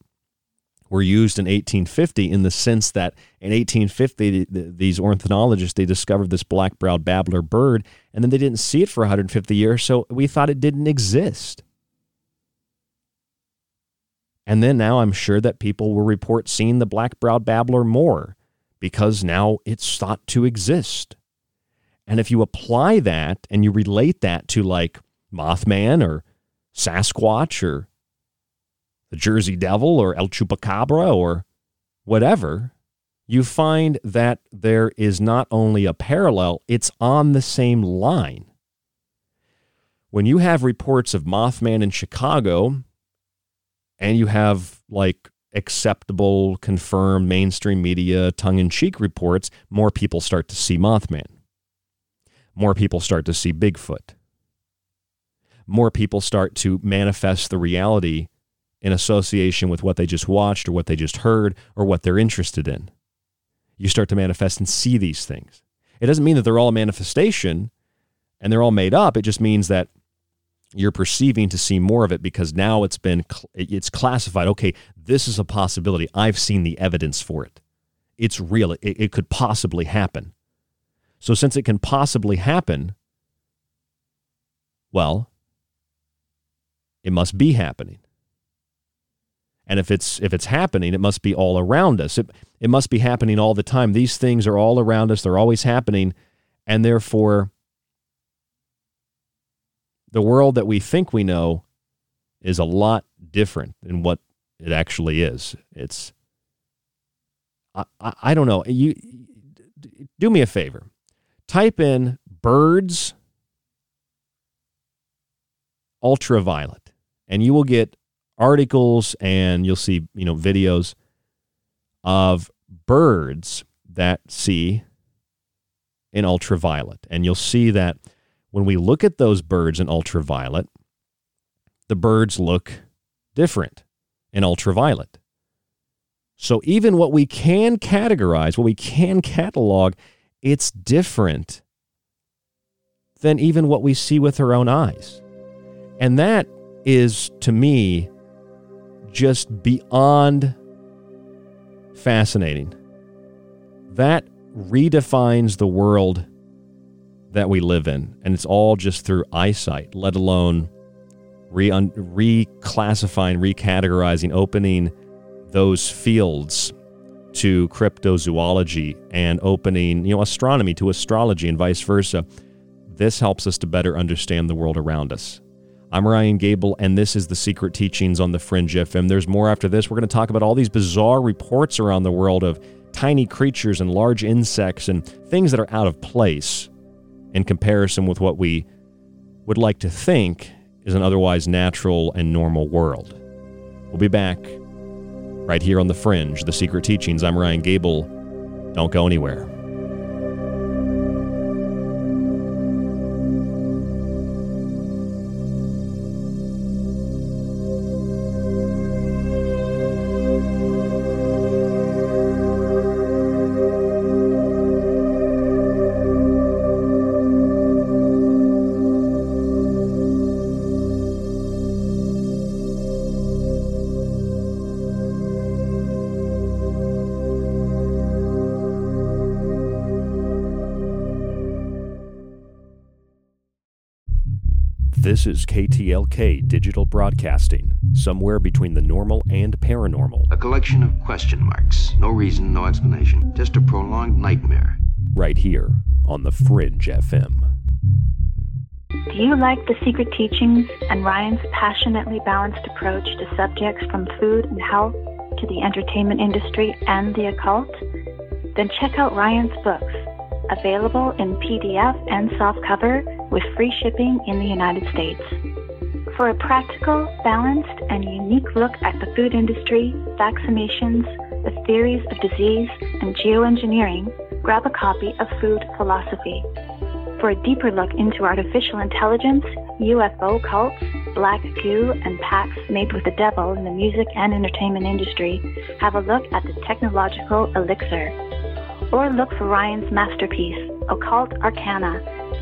were used in 1850 in the sense that in 1850 these ornithologists they discovered this black-browed babbler bird and then they didn't see it for 150 years so we thought it didn't exist. And then now i'm sure that people will report seeing the black-browed babbler more because now it's thought to exist and if you apply that and you relate that to like mothman or sasquatch or the Jersey Devil or El Chupacabra or whatever, you find that there is not only a parallel, it's on the same line. When you have reports of Mothman in Chicago and you have like acceptable, confirmed mainstream media, tongue in cheek reports, more people start to see Mothman. More people start to see Bigfoot. More people start to manifest the reality in association with what they just watched or what they just heard or what they're interested in. You start to manifest and see these things. It doesn't mean that they're all a manifestation and they're all made up. It just means that you're perceiving to see more of it because now it's been it's classified okay this is a possibility i've seen the evidence for it it's real it, it could possibly happen so since it can possibly happen well it must be happening and if it's if it's happening, it must be all around us. It it must be happening all the time. These things are all around us. They're always happening, and therefore the world that we think we know is a lot different than what it actually is. It's I, I, I don't know. You do me a favor. Type in birds ultraviolet and you will get articles and you'll see, you know, videos of birds that see in ultraviolet. And you'll see that when we look at those birds in ultraviolet, the birds look different in ultraviolet. So even what we can categorize, what we can catalog, it's different than even what we see with our own eyes. And that is, to me, just beyond fascinating. That redefines the world that we live in. And it's all just through eyesight, let alone re- reclassifying, recategorizing, opening those fields to cryptozoology and opening, you know, astronomy to astrology and vice versa. This helps us to better understand the world around us. I'm Ryan Gable, and this is the Secret Teachings on the Fringe FM. There's more after this. We're going to talk about all these bizarre reports around the world of tiny creatures and large insects and things that are out of place in comparison with what we would like to think is an otherwise natural and normal world. We'll be back right here on The Fringe, The Secret Teachings. I'm Ryan Gable. Don't go anywhere. KTLK Digital Broadcasting, somewhere between the normal and paranormal. A collection of question marks. No reason, no explanation. Just a prolonged nightmare. Right here on The Fringe FM. Do you like the secret teachings and Ryan's passionately balanced approach to subjects from food and health to the entertainment industry and the occult? Then check out Ryan's books, available in PDF and softcover with free shipping in the United States. For a practical, balanced, and unique look at the food industry, vaccinations, the theories of disease, and geoengineering, grab a copy of Food Philosophy. For a deeper look into artificial intelligence, UFO cults, black goo, and pacts made with the devil in the music and entertainment industry, have a look at the technological elixir. Or look for Ryan's masterpiece, Occult Arcana,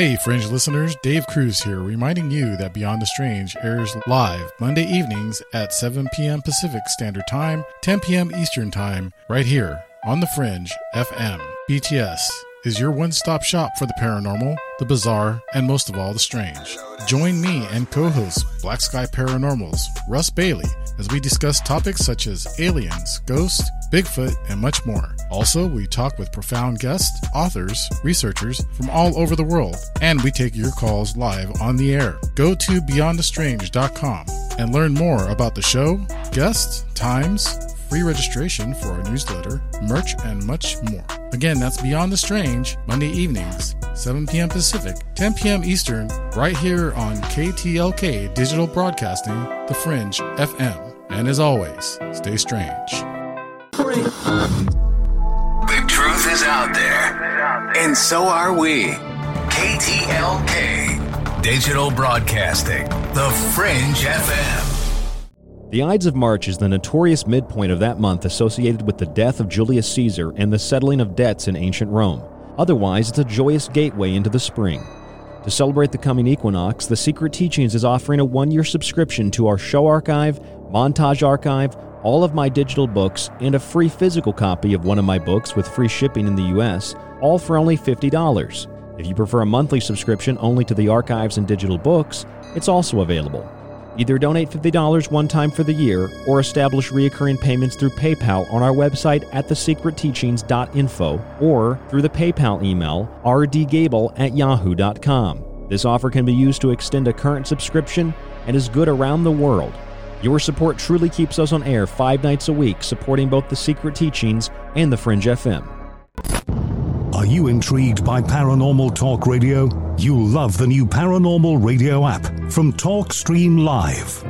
Hey, Fringe listeners, Dave Cruz here, reminding you that Beyond the Strange airs live Monday evenings at 7 p.m. Pacific Standard Time, 10 p.m. Eastern Time, right here on the Fringe FM. BTS is your one stop shop for the paranormal, the bizarre, and most of all, the strange. Join me and co host Black Sky Paranormals, Russ Bailey, as we discuss topics such as aliens, ghosts, Bigfoot, and much more. Also, we talk with profound guests, authors, researchers from all over the world, and we take your calls live on the air. Go to beyondthestrange.com and learn more about the show, guests, times, free registration for our newsletter, merch, and much more. Again, that's Beyond the Strange, Monday evenings, 7 p.m. Pacific, 10 p.m. Eastern, right here on KTLK Digital Broadcasting, The Fringe FM. And as always, stay strange. The truth is out there, and so are we. KTLK Digital Broadcasting, The Fringe FM. The Ides of March is the notorious midpoint of that month associated with the death of Julius Caesar and the settling of debts in ancient Rome. Otherwise, it's a joyous gateway into the spring. To celebrate the coming equinox, The Secret Teachings is offering a one year subscription to our show archive, montage archive, all of my digital books, and a free physical copy of one of my books with free shipping in the US, all for only $50. If you prefer a monthly subscription only to the archives and digital books, it's also available. Either donate $50 one time for the year or establish recurring payments through PayPal on our website at thesecretteachings.info or through the PayPal email rdgable at yahoo.com. This offer can be used to extend a current subscription and is good around the world. Your support truly keeps us on air five nights a week, supporting both The Secret Teachings and The Fringe FM. Are you intrigued by paranormal talk radio? You'll love the new paranormal radio app from TalkStream Live.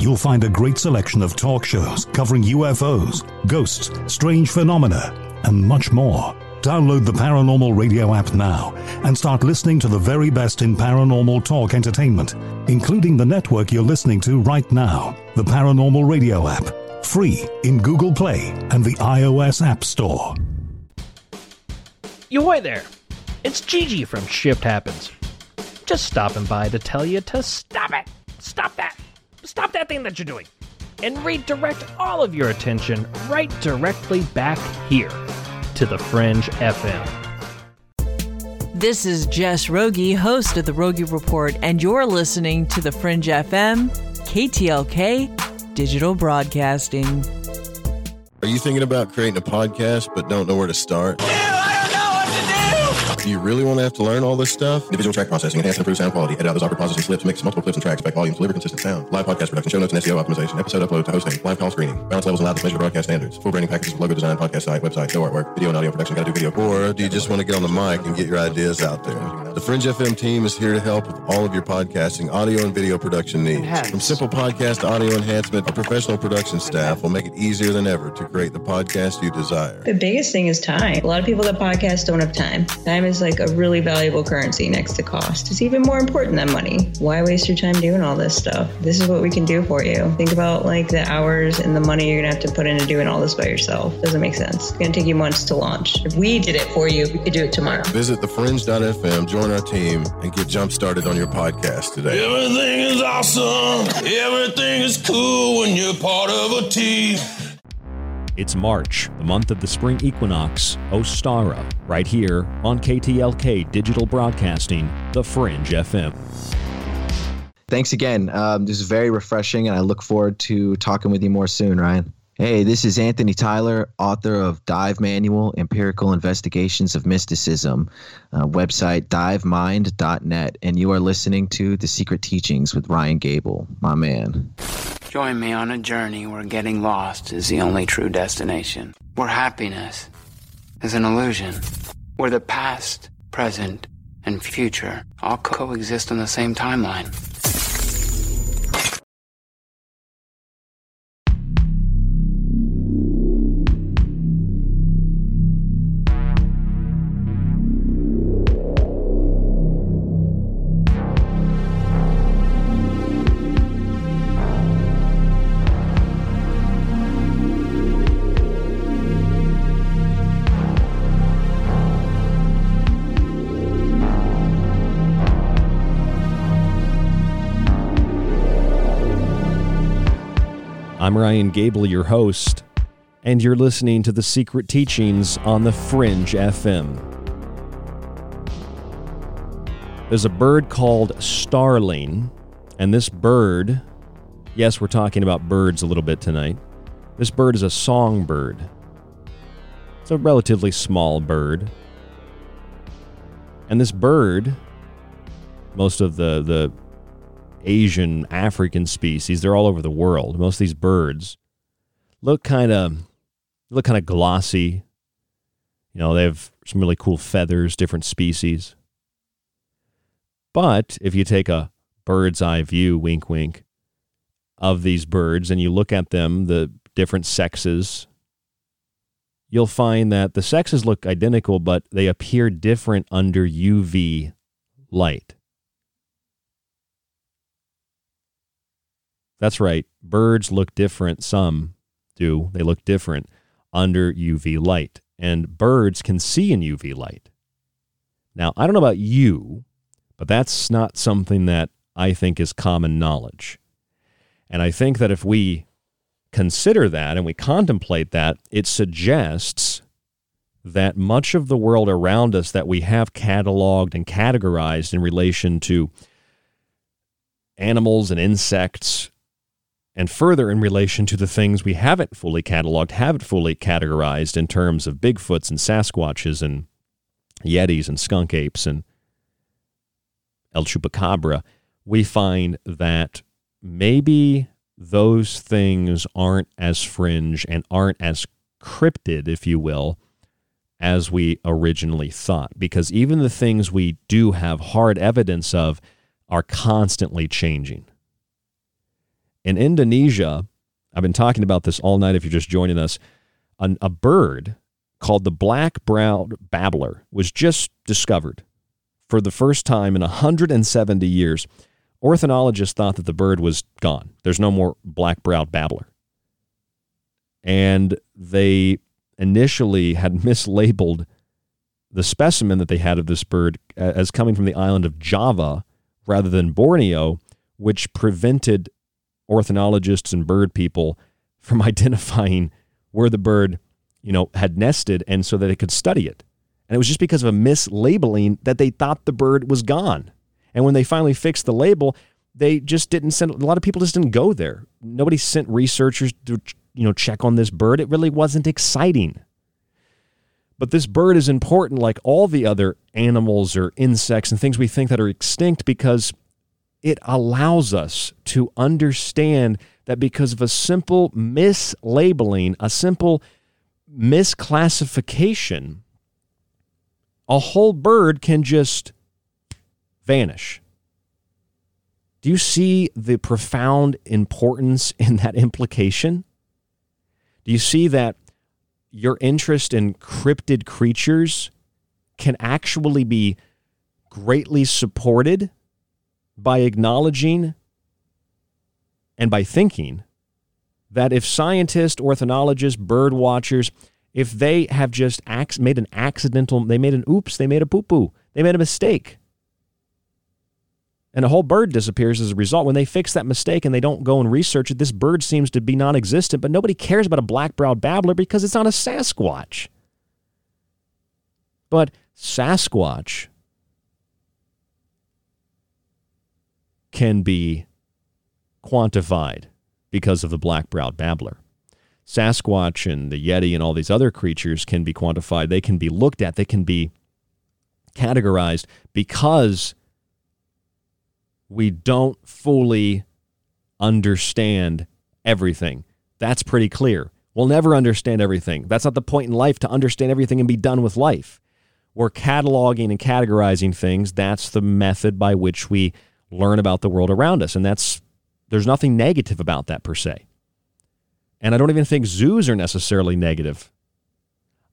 You'll find a great selection of talk shows covering UFOs, ghosts, strange phenomena, and much more. Download the Paranormal Radio app now and start listening to the very best in paranormal talk entertainment, including the network you're listening to right now, the Paranormal Radio app, free in Google Play and the iOS App Store. Yo, there! It's Gigi from Shift Happens. Just stopping by to tell you to stop it! Stop that! Stop that thing that you're doing! And redirect all of your attention right directly back here to the Fringe FM. This is Jess Rogie, host of the Rogie Report, and you're listening to the Fringe FM, KTLK, Digital Broadcasting. Are you thinking about creating a podcast but don't know where to start? Do you really want to have to learn all this stuff? Individual track processing, enhance and improve sound quality, edit out those awkward pauses and slips, mix multiple clips and tracks, back volumes, deliver consistent sound, live podcast production, show notes and SEO optimization, episode upload to hosting, live call screening, balance levels and loudness measure broadcast standards, full branding packages, logo design, podcast site, website, no artwork, video and audio production, gotta do video. Or do you just want to get on the mic and get your ideas out there? The Fringe FM team is here to help with all of your podcasting, audio and video production needs. From simple podcast to audio enhancement, our professional production staff will make it easier than ever to create the podcast you desire. The biggest thing is time. A lot of people that podcast don't have time. Time is is like a really valuable currency next to cost. It's even more important than money. Why waste your time doing all this stuff? This is what we can do for you. Think about like the hours and the money you're gonna have to put into doing all this by yourself. Doesn't make sense. It's gonna take you months to launch. If we did it for you, we could do it tomorrow. Visit thefringe.fm, join our team, and get jump started on your podcast today. Everything is awesome. Everything is cool when you're part of a team. It's March, the month of the spring equinox, Ostara, right here on KTLK Digital Broadcasting, The Fringe FM. Thanks again. Um, this is very refreshing, and I look forward to talking with you more soon, Ryan. Hey, this is Anthony Tyler, author of Dive Manual Empirical Investigations of Mysticism, uh, website divemind.net, and you are listening to The Secret Teachings with Ryan Gable, my man. Join me on a journey where getting lost is the only true destination, where happiness is an illusion, where the past, present, and future all coexist on the same timeline. I'm Ryan Gable, your host, and you're listening to The Secret Teachings on the Fringe FM. There's a bird called starling, and this bird, yes, we're talking about birds a little bit tonight. This bird is a songbird. It's a relatively small bird. And this bird, most of the, the Asian, African species. They're all over the world. Most of these birds look kind of look kind of glossy. You know, they have some really cool feathers, different species. But if you take a bird's eye view, wink, wink, of these birds and you look at them, the different sexes, you'll find that the sexes look identical, but they appear different under UV light. That's right. Birds look different. Some do. They look different under UV light. And birds can see in UV light. Now, I don't know about you, but that's not something that I think is common knowledge. And I think that if we consider that and we contemplate that, it suggests that much of the world around us that we have cataloged and categorized in relation to animals and insects and further in relation to the things we haven't fully cataloged, haven't fully categorized in terms of Bigfoots and Sasquatches and Yetis and skunk apes and El Chupacabra, we find that maybe those things aren't as fringe and aren't as cryptid, if you will, as we originally thought. Because even the things we do have hard evidence of are constantly changing. In Indonesia, I've been talking about this all night if you're just joining us, an, a bird called the black browed babbler was just discovered for the first time in 170 years. Ornithologists thought that the bird was gone. There's no more black browed babbler. And they initially had mislabeled the specimen that they had of this bird uh, as coming from the island of Java rather than Borneo, which prevented ornithologists and bird people from identifying where the bird, you know, had nested and so that they could study it. And it was just because of a mislabeling that they thought the bird was gone. And when they finally fixed the label, they just didn't send a lot of people just didn't go there. Nobody sent researchers to you know check on this bird. It really wasn't exciting. But this bird is important like all the other animals or insects and things we think that are extinct because it allows us to understand that because of a simple mislabeling, a simple misclassification, a whole bird can just vanish. Do you see the profound importance in that implication? Do you see that your interest in cryptid creatures can actually be greatly supported by acknowledging and by thinking that if scientists, ornithologists, bird watchers, if they have just made an accidental, they made an oops, they made a poo poo, they made a mistake, and a whole bird disappears as a result. When they fix that mistake and they don't go and research it, this bird seems to be non existent, but nobody cares about a black browed babbler because it's not a Sasquatch. But Sasquatch can be quantified because of the black browed babbler. Sasquatch and the Yeti and all these other creatures can be quantified. They can be looked at. They can be categorized because we don't fully understand everything. That's pretty clear. We'll never understand everything. That's not the point in life to understand everything and be done with life. We're cataloging and categorizing things. That's the method by which we learn about the world around us. And that's there's nothing negative about that per se. And I don't even think zoos are necessarily negative.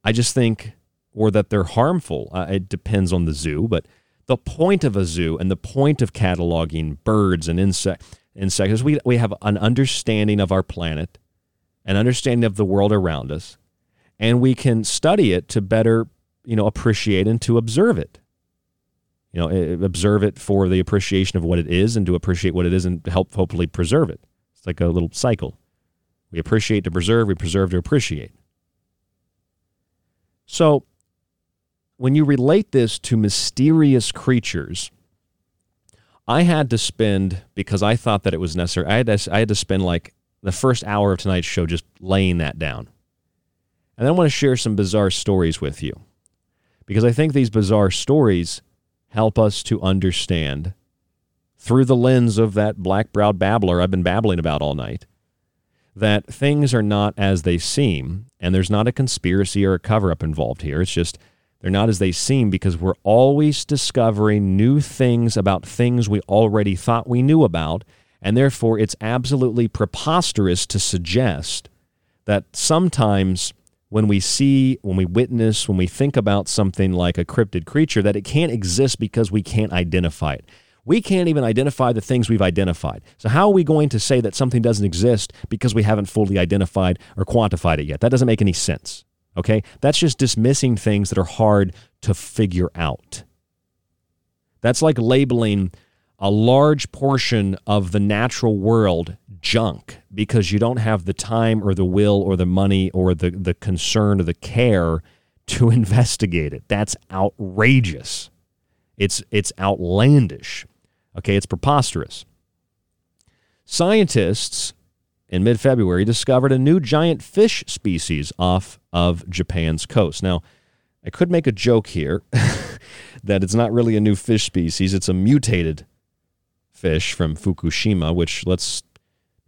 I just think, or that they're harmful. Uh, it depends on the zoo, but the point of a zoo and the point of cataloging birds and insect, insects is we, we have an understanding of our planet, an understanding of the world around us, and we can study it to better, you know, appreciate and to observe it. You know, eh, eh, observe it for the appreciation of what it is and to appreciate what it is and help hopefully preserve it. It's like a little cycle. We appreciate to preserve, we preserve to appreciate. So when you relate this to mysterious creatures, I had to spend because I thought that it was necessary. I had to, I had to spend like the first hour of tonight's show just laying that down. And I want to share some bizarre stories with you because I think these bizarre stories help us to understand through the lens of that black browed babbler I've been babbling about all night that things are not as they seem and there's not a conspiracy or a cover up involved here. It's just they're not as they seem because we're always discovering new things about things we already thought we knew about. And therefore, it's absolutely preposterous to suggest that sometimes when we see, when we witness, when we think about something like a cryptid creature, that it can't exist because we can't identify it. We can't even identify the things we've identified. So, how are we going to say that something doesn't exist because we haven't fully identified or quantified it yet? That doesn't make any sense. Okay? That's just dismissing things that are hard to figure out. That's like labeling a large portion of the natural world junk because you don't have the time or the will or the money or the, the concern or the care to investigate it. That's outrageous. It's, it's outlandish. Okay, it's preposterous. Scientists in mid February discovered a new giant fish species off of Japan's coast. Now, I could make a joke here that it's not really a new fish species, it's a mutated fish from Fukushima, which let's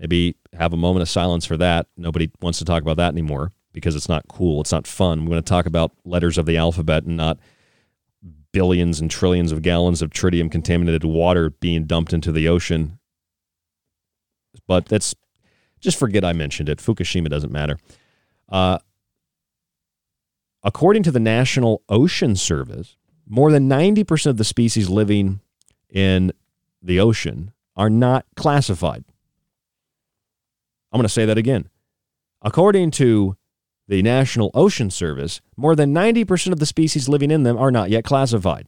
maybe have a moment of silence for that. Nobody wants to talk about that anymore because it's not cool, it's not fun. We're going to talk about letters of the alphabet and not billions and trillions of gallons of tritium contaminated water being dumped into the ocean. But that's just forget I mentioned it. Fukushima doesn't matter. Uh, according to the National Ocean Service, more than 90% of the species living in the ocean are not classified. I'm going to say that again. According to the National Ocean Service, more than 90% of the species living in them are not yet classified.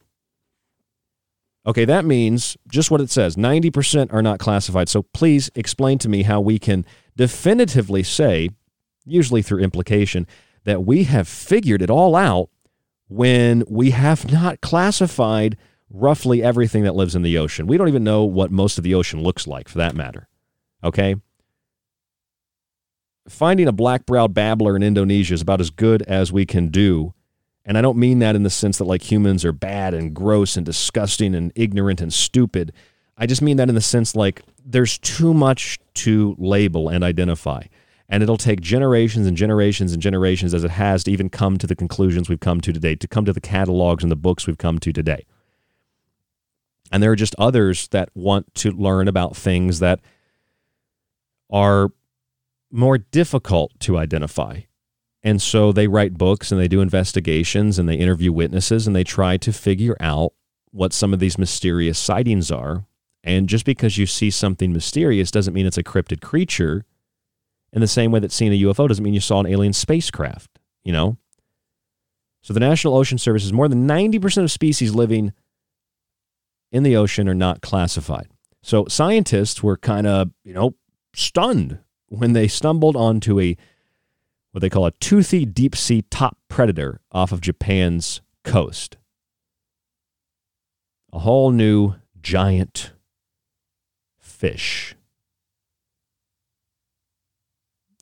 Okay, that means just what it says 90% are not classified. So please explain to me how we can definitively say, usually through implication, that we have figured it all out when we have not classified roughly everything that lives in the ocean. We don't even know what most of the ocean looks like for that matter. Okay? Finding a black browed babbler in Indonesia is about as good as we can do. And I don't mean that in the sense that like humans are bad and gross and disgusting and ignorant and stupid. I just mean that in the sense like there's too much to label and identify. And it'll take generations and generations and generations as it has to even come to the conclusions we've come to today, to come to the catalogs and the books we've come to today. And there are just others that want to learn about things that are more difficult to identify. And so they write books and they do investigations and they interview witnesses and they try to figure out what some of these mysterious sightings are. And just because you see something mysterious doesn't mean it's a cryptid creature. In the same way that seeing a UFO doesn't mean you saw an alien spacecraft, you know? So the National Ocean Service is more than 90% of species living in the ocean are not classified. So scientists were kind of, you know, stunned when they stumbled onto a what they call a toothy deep sea top predator off of Japan's coast. A whole new giant fish.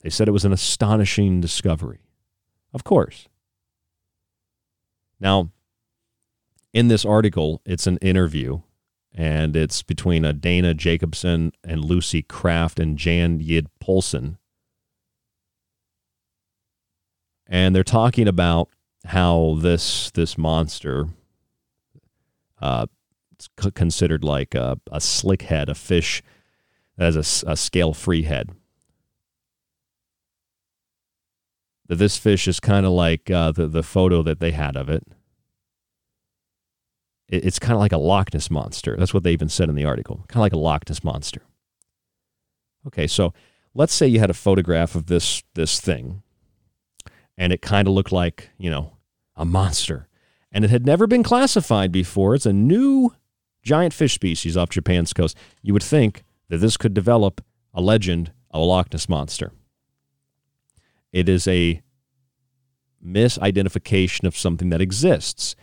They said it was an astonishing discovery. Of course. Now, in this article, it's an interview, and it's between a Dana Jacobson and Lucy Craft and Jan Yde Poulsen. And they're talking about how this this monster, uh, it's considered like a, a slick head, a fish that has a, a scale free head. that this fish is kind of like uh, the the photo that they had of it. It it's kind of like a Loch Ness monster. That's what they even said in the article. Kind of like a Loch Ness monster. Okay, so let's say you had a photograph of this this thing, and it kind of looked like you know a monster, and it had never been classified before. It's a new giant fish species off Japan's coast. You would think that this could develop a legend of a Loch Ness monster. It is a misidentification of something that exists.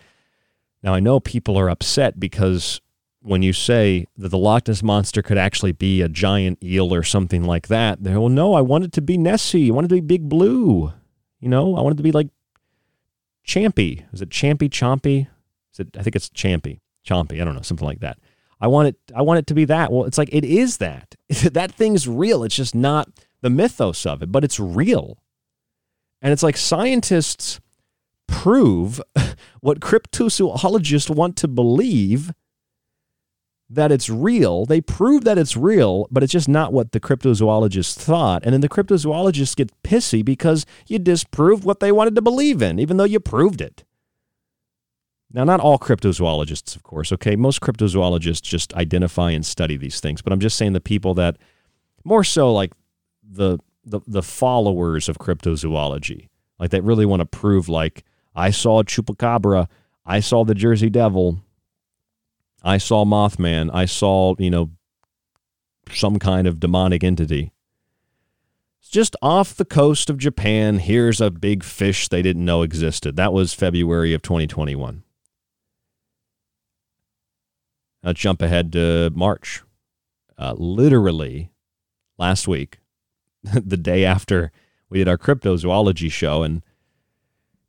Now, I know people are upset because when you say that the Loch Ness Monster could actually be a giant eel or something like that, they're, well, no, I want it to be Nessie. I want it to be Big Blue. You know, I want it to be like Champy. Is it Champy Chompy? Is it, I think it's Champy. Chompy. I don't know, something like that. I want it I want it to be that. Well, it's like it is that. that thing's real. It's just not the mythos of it, but it's real. And it's like scientists prove what cryptozoologists want to believe that it's real. They prove that it's real, but it's just not what the cryptozoologists thought. And then the cryptozoologists get pissy because you disproved what they wanted to believe in, even though you proved it. Now, not all cryptozoologists, of course, okay? Most cryptozoologists just identify and study these things, but I'm just saying the people that more so like the the the followers of cryptozoology, like that really want to prove like I saw chupacabra, I saw the Jersey Devil, I saw Mothman, I saw you know some kind of demonic entity. It's just off the coast of Japan. Here's a big fish they didn't know existed. That was February of 2021. Let's jump ahead to March. Uh, literally last week, the day after we did our cryptozoology show and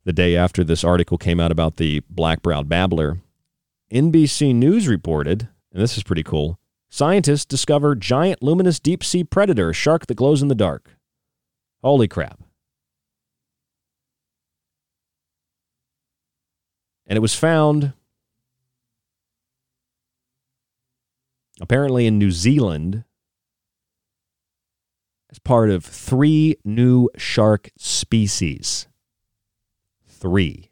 the day after this article came out about the black browed babbler, NBC News reported, and this is pretty cool scientists discover giant luminous deep sea predator, shark that glows in the dark. Holy crap. And it was found apparently in New Zealand as part of three new shark species. Three.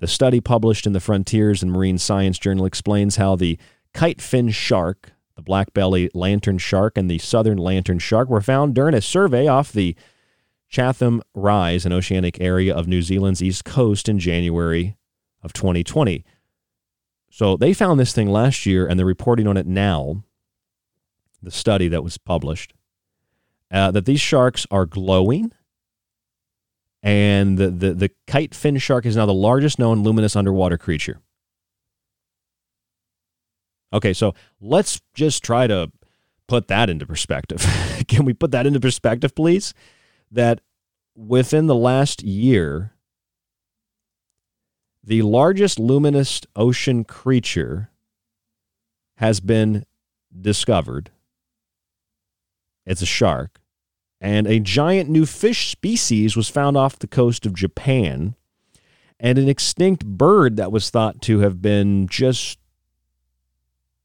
The study published in the Frontiers in Marine Science Journal explains how the kite fin shark, the black belly lantern shark, and the southern lantern shark were found during a survey off the Chatham Rise, an oceanic area of New Zealand's east coast, in January of 2020. So they found this thing last year and they're reporting on it now, the study that was published uh, that these sharks are glowing. And the, the, the kite fin shark is now the largest known luminous underwater creature. Okay, so let's just try to put that into perspective. Can we put that into perspective, please? That within the last year, the largest luminous ocean creature has been discovered it's a shark. And a giant new fish species was found off the coast of Japan. And an extinct bird that was thought to have been just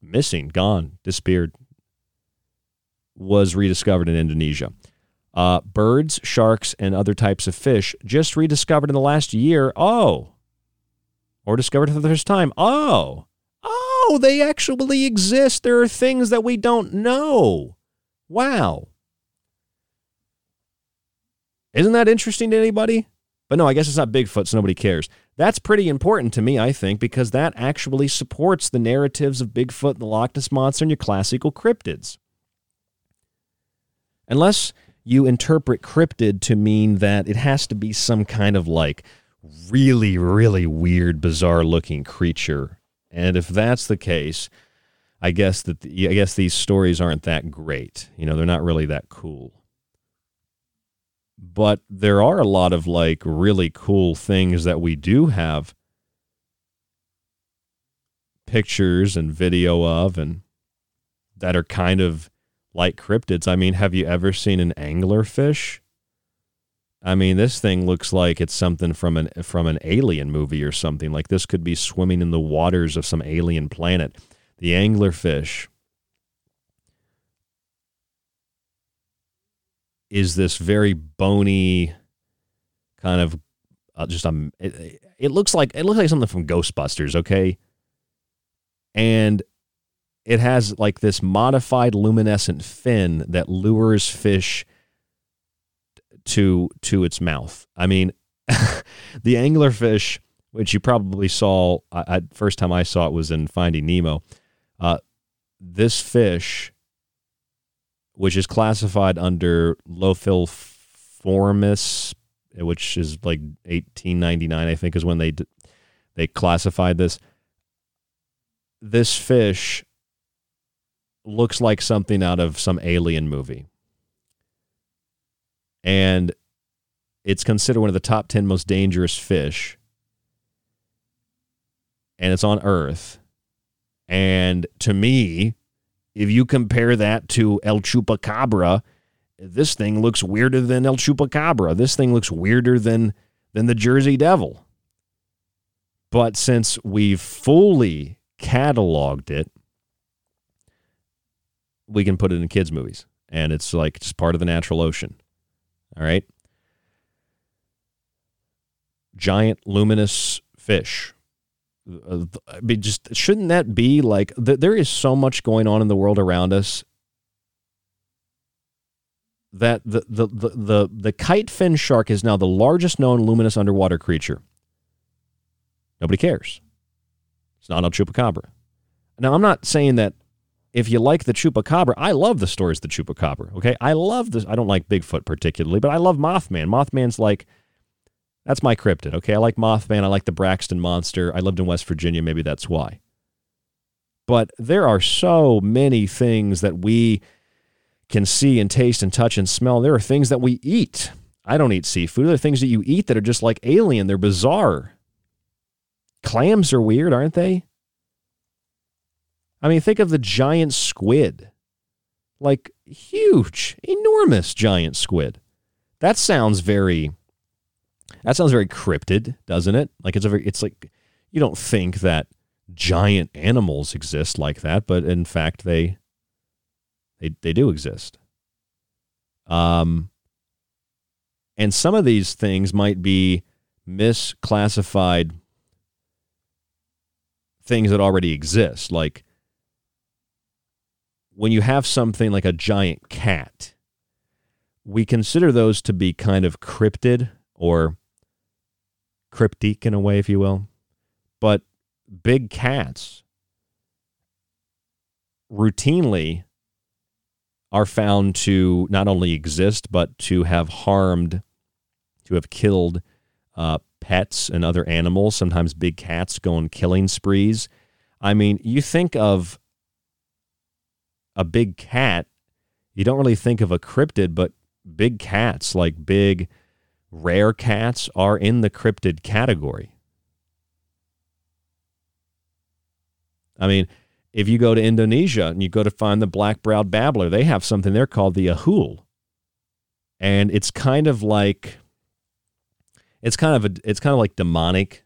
missing, gone, disappeared, was rediscovered in Indonesia. Uh, birds, sharks, and other types of fish just rediscovered in the last year. Oh, or discovered for the first time. Oh, oh, they actually exist. There are things that we don't know. Wow. Isn't that interesting to anybody? But no, I guess it's not Bigfoot, so nobody cares. That's pretty important to me, I think, because that actually supports the narratives of Bigfoot and the Loch Ness Monster and your classical cryptids. Unless you interpret cryptid to mean that it has to be some kind of like really, really weird, bizarre looking creature. And if that's the case, I guess that the, I guess these stories aren't that great. You know, they're not really that cool. But there are a lot of like really cool things that we do have pictures and video of and that are kind of like cryptids. I mean, have you ever seen an anglerfish? I mean, this thing looks like it's something from an from an alien movie or something. Like this could be swimming in the waters of some alien planet. The anglerfish is this very bony kind of uh, just a it, it looks like it looks like something from Ghostbusters, okay? And it has like this modified luminescent fin that lures fish to to its mouth. I mean, the anglerfish, which you probably saw, I, I, first time I saw it was in Finding Nemo. Uh, this fish, which is classified under Lophiiformes, which is like 1899, I think, is when they they classified this. This fish looks like something out of some alien movie. And it's considered one of the top 10 most dangerous fish. And it's on Earth. And to me, if you compare that to El Chupacabra, this thing looks weirder than El Chupacabra. This thing looks weirder than than the Jersey Devil. But since we've fully cataloged it, we can put it in kids' movies. And it's like it's part of the natural ocean. All right. Giant luminous fish. Uh, I mean, just shouldn't that be like th- there is so much going on in the world around us that the, the, the, the, the kite fin shark is now the largest known luminous underwater creature. Nobody cares. It's not a Chupacabra. Now, I'm not saying that if you like the chupacabra, I love the stories of the chupacabra. Okay, I love this. I don't like Bigfoot particularly, but I love Mothman. Mothman's like that's my cryptid. Okay, I like Mothman. I like the Braxton monster. I lived in West Virginia. Maybe that's why. But there are so many things that we can see and taste and touch and smell. There are things that we eat. I don't eat seafood. There are things that you eat that are just like alien. They're bizarre. Clams are weird, aren't they? I mean, think of the giant squid. Like huge, enormous giant squid. That sounds very that sounds very cryptid, doesn't it? Like it's a very it's like you don't think that giant animals exist like that, but in fact they they they do exist. Um and some of these things might be misclassified things that already exist like when you have something like a giant cat, we consider those to be kind of cryptid or cryptic in a way, if you will. But big cats routinely are found to not only exist, but to have harmed, to have killed uh, pets and other animals. Sometimes big cats go on killing sprees. I mean, you think of a big cat, you don't really think of a cryptid, but big cats, like big rare cats, are in the cryptid category. I mean, if you go to Indonesia and you go to find the black browed babbler, they have something there called the ahool. And it's kind of like it's kind of a it's kind of like demonic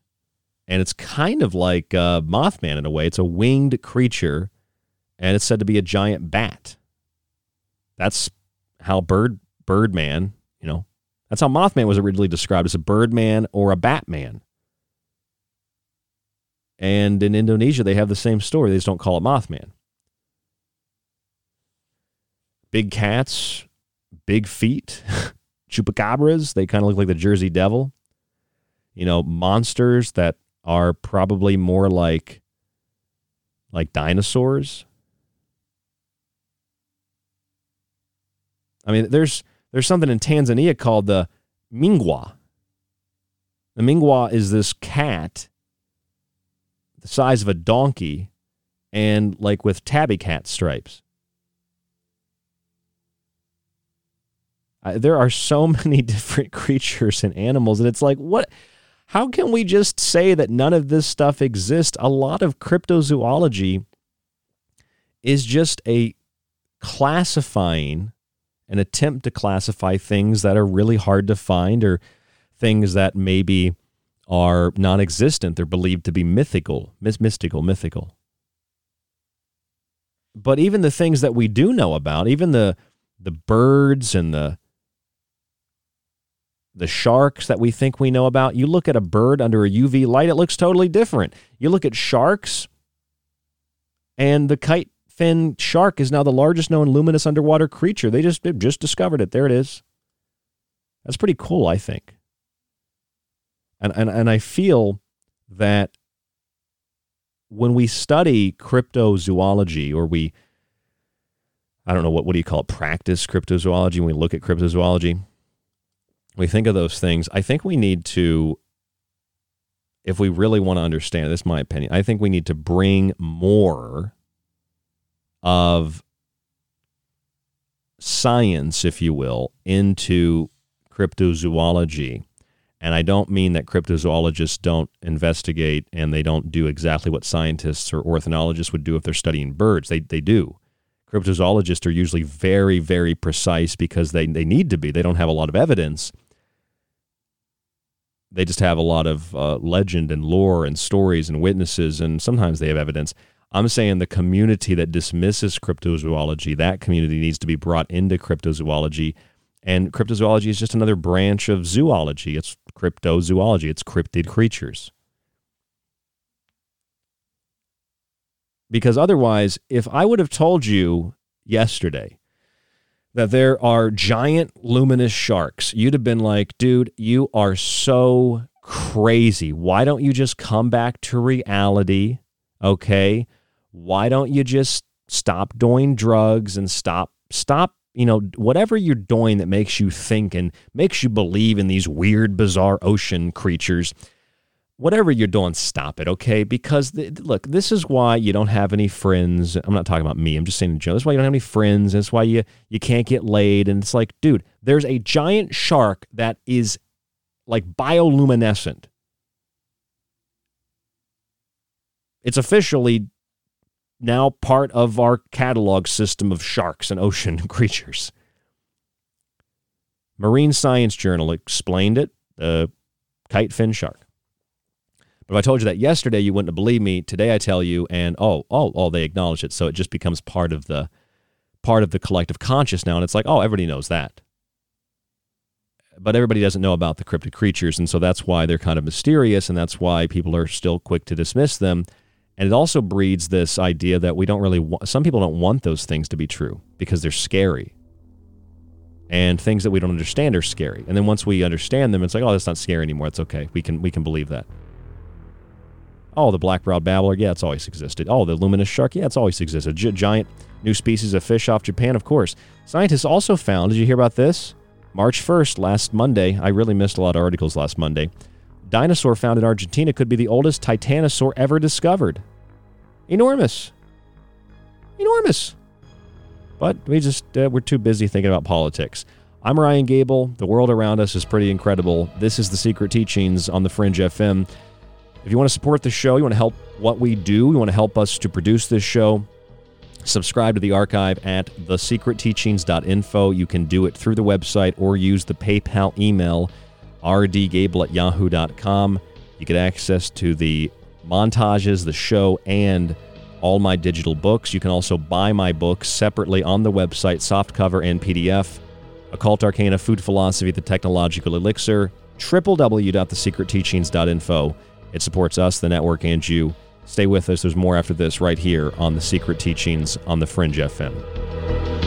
and it's kind of like uh, Mothman in a way. It's a winged creature and it's said to be a giant bat. That's how bird Birdman, that's how Mothman was originally described as a Birdman or a Batman. And in Indonesia, they have the same story. They just don't call it Mothman. Big cats, big feet, chupacabras. They kind of look like the Jersey Devil. You know, monsters that are probably more like like dinosaurs. I mean, there's there's something in Tanzania called the mngwa. The mngwa is this cat the size of a donkey and like with tabby cat stripes. Uh, there are so many different creatures and animals and it's like what how can we just say that none of this stuff exists? A lot of cryptozoology is just a classifying an attempt to classify things that are really hard to find or things that maybe are non existent. They're believed to be mythical, mystical, mythical. But even the things that we do know about, even the the birds and the the sharks that we think we know about, you look at a bird under a UV light, it looks totally different. You look at sharks, and the kite fin shark is now the largest known luminous underwater creature. They just just discovered it. There it is. That's pretty cool, I think. And, and, and I feel that when we study cryptozoology or we, I don't know, what, what do you call it, practice cryptozoology, when we look at cryptozoology, we think of those things. I think we need to, if we really want to understand, this is my opinion, I think we need to bring more of science, if you will, into cryptozoology and I don't mean that cryptozoologists don't investigate and they don't do exactly what scientists or ornithologists would do if they're studying birds. They, they do. Cryptozoologists are usually very, very precise because they, they need to be. They don't have a lot of evidence. They just have a lot of uh, legend and lore and stories and witnesses, and sometimes they have evidence. I'm saying the community that dismisses cryptozoology, that community needs to be brought into cryptozoology and cryptozoology is just another branch of zoology. It's cryptozoology, it's cryptid creatures. Because otherwise, if I would have told you yesterday that there are giant luminous sharks, you'd have been like, dude, you are so crazy. Why don't you just come back to reality? Okay. Why don't you just stop doing drugs and stop stop you know, whatever you're doing that makes you think and makes you believe in these weird, bizarre ocean creatures, whatever you're doing, stop it, okay? Because the, look, this is why you don't have any friends. I'm not talking about me. I'm just saying in general. That's why you don't have any friends. That's why you you can't get laid. And it's like, dude, there's a giant shark that is like bioluminescent. It's officially now part of our catalog system of sharks and ocean creatures. Marine Science Journal explained it, the kite fin shark. But if I told you that yesterday, you wouldn't have believed me. Today I tell you, and oh, oh, oh, they acknowledge it. So it just becomes part of the part of the collective conscious now. And it's like, oh, everybody knows that. But everybody doesn't know about the cryptid creatures, and so that's why they're kind of mysterious, and that's why people are still quick to dismiss them and it also breeds this idea that we don't really want, some people don't want those things to be true because they're scary. And things that we don't understand are scary. And then once we understand them, it's like, oh, that's not scary anymore. It's okay. We can we can believe that. Oh, the black-browed babbler, yeah, it's always existed. Oh, the luminous shark, yeah, it's always existed. G- giant new species of fish off Japan, of course. Scientists also found, did you hear about this? March 1st, last Monday, I really missed a lot of articles last Monday dinosaur found in Argentina could be the oldest titanosaur ever discovered. Enormous. Enormous. But we just, uh, we're too busy thinking about politics. I'm Ryan Gable. The world around us is pretty incredible. This is The Secret Teachings on The Fringe FM. If you want to support the show, you want to help what we do, you want to help us to produce this show, subscribe to the archive at thesecretteachings.info. You can do it through the website or use the PayPal email rdgable at yahoo.com. You get access to the montages, the show, and all my digital books. You can also buy my books separately on the website, softcover and PDF. Occult Arcana Food Philosophy, The Technological Elixir, www.thesecretteachings.info. It supports us, the network, and you. Stay with us. There's more after this right here on The Secret Teachings on The Fringe FM.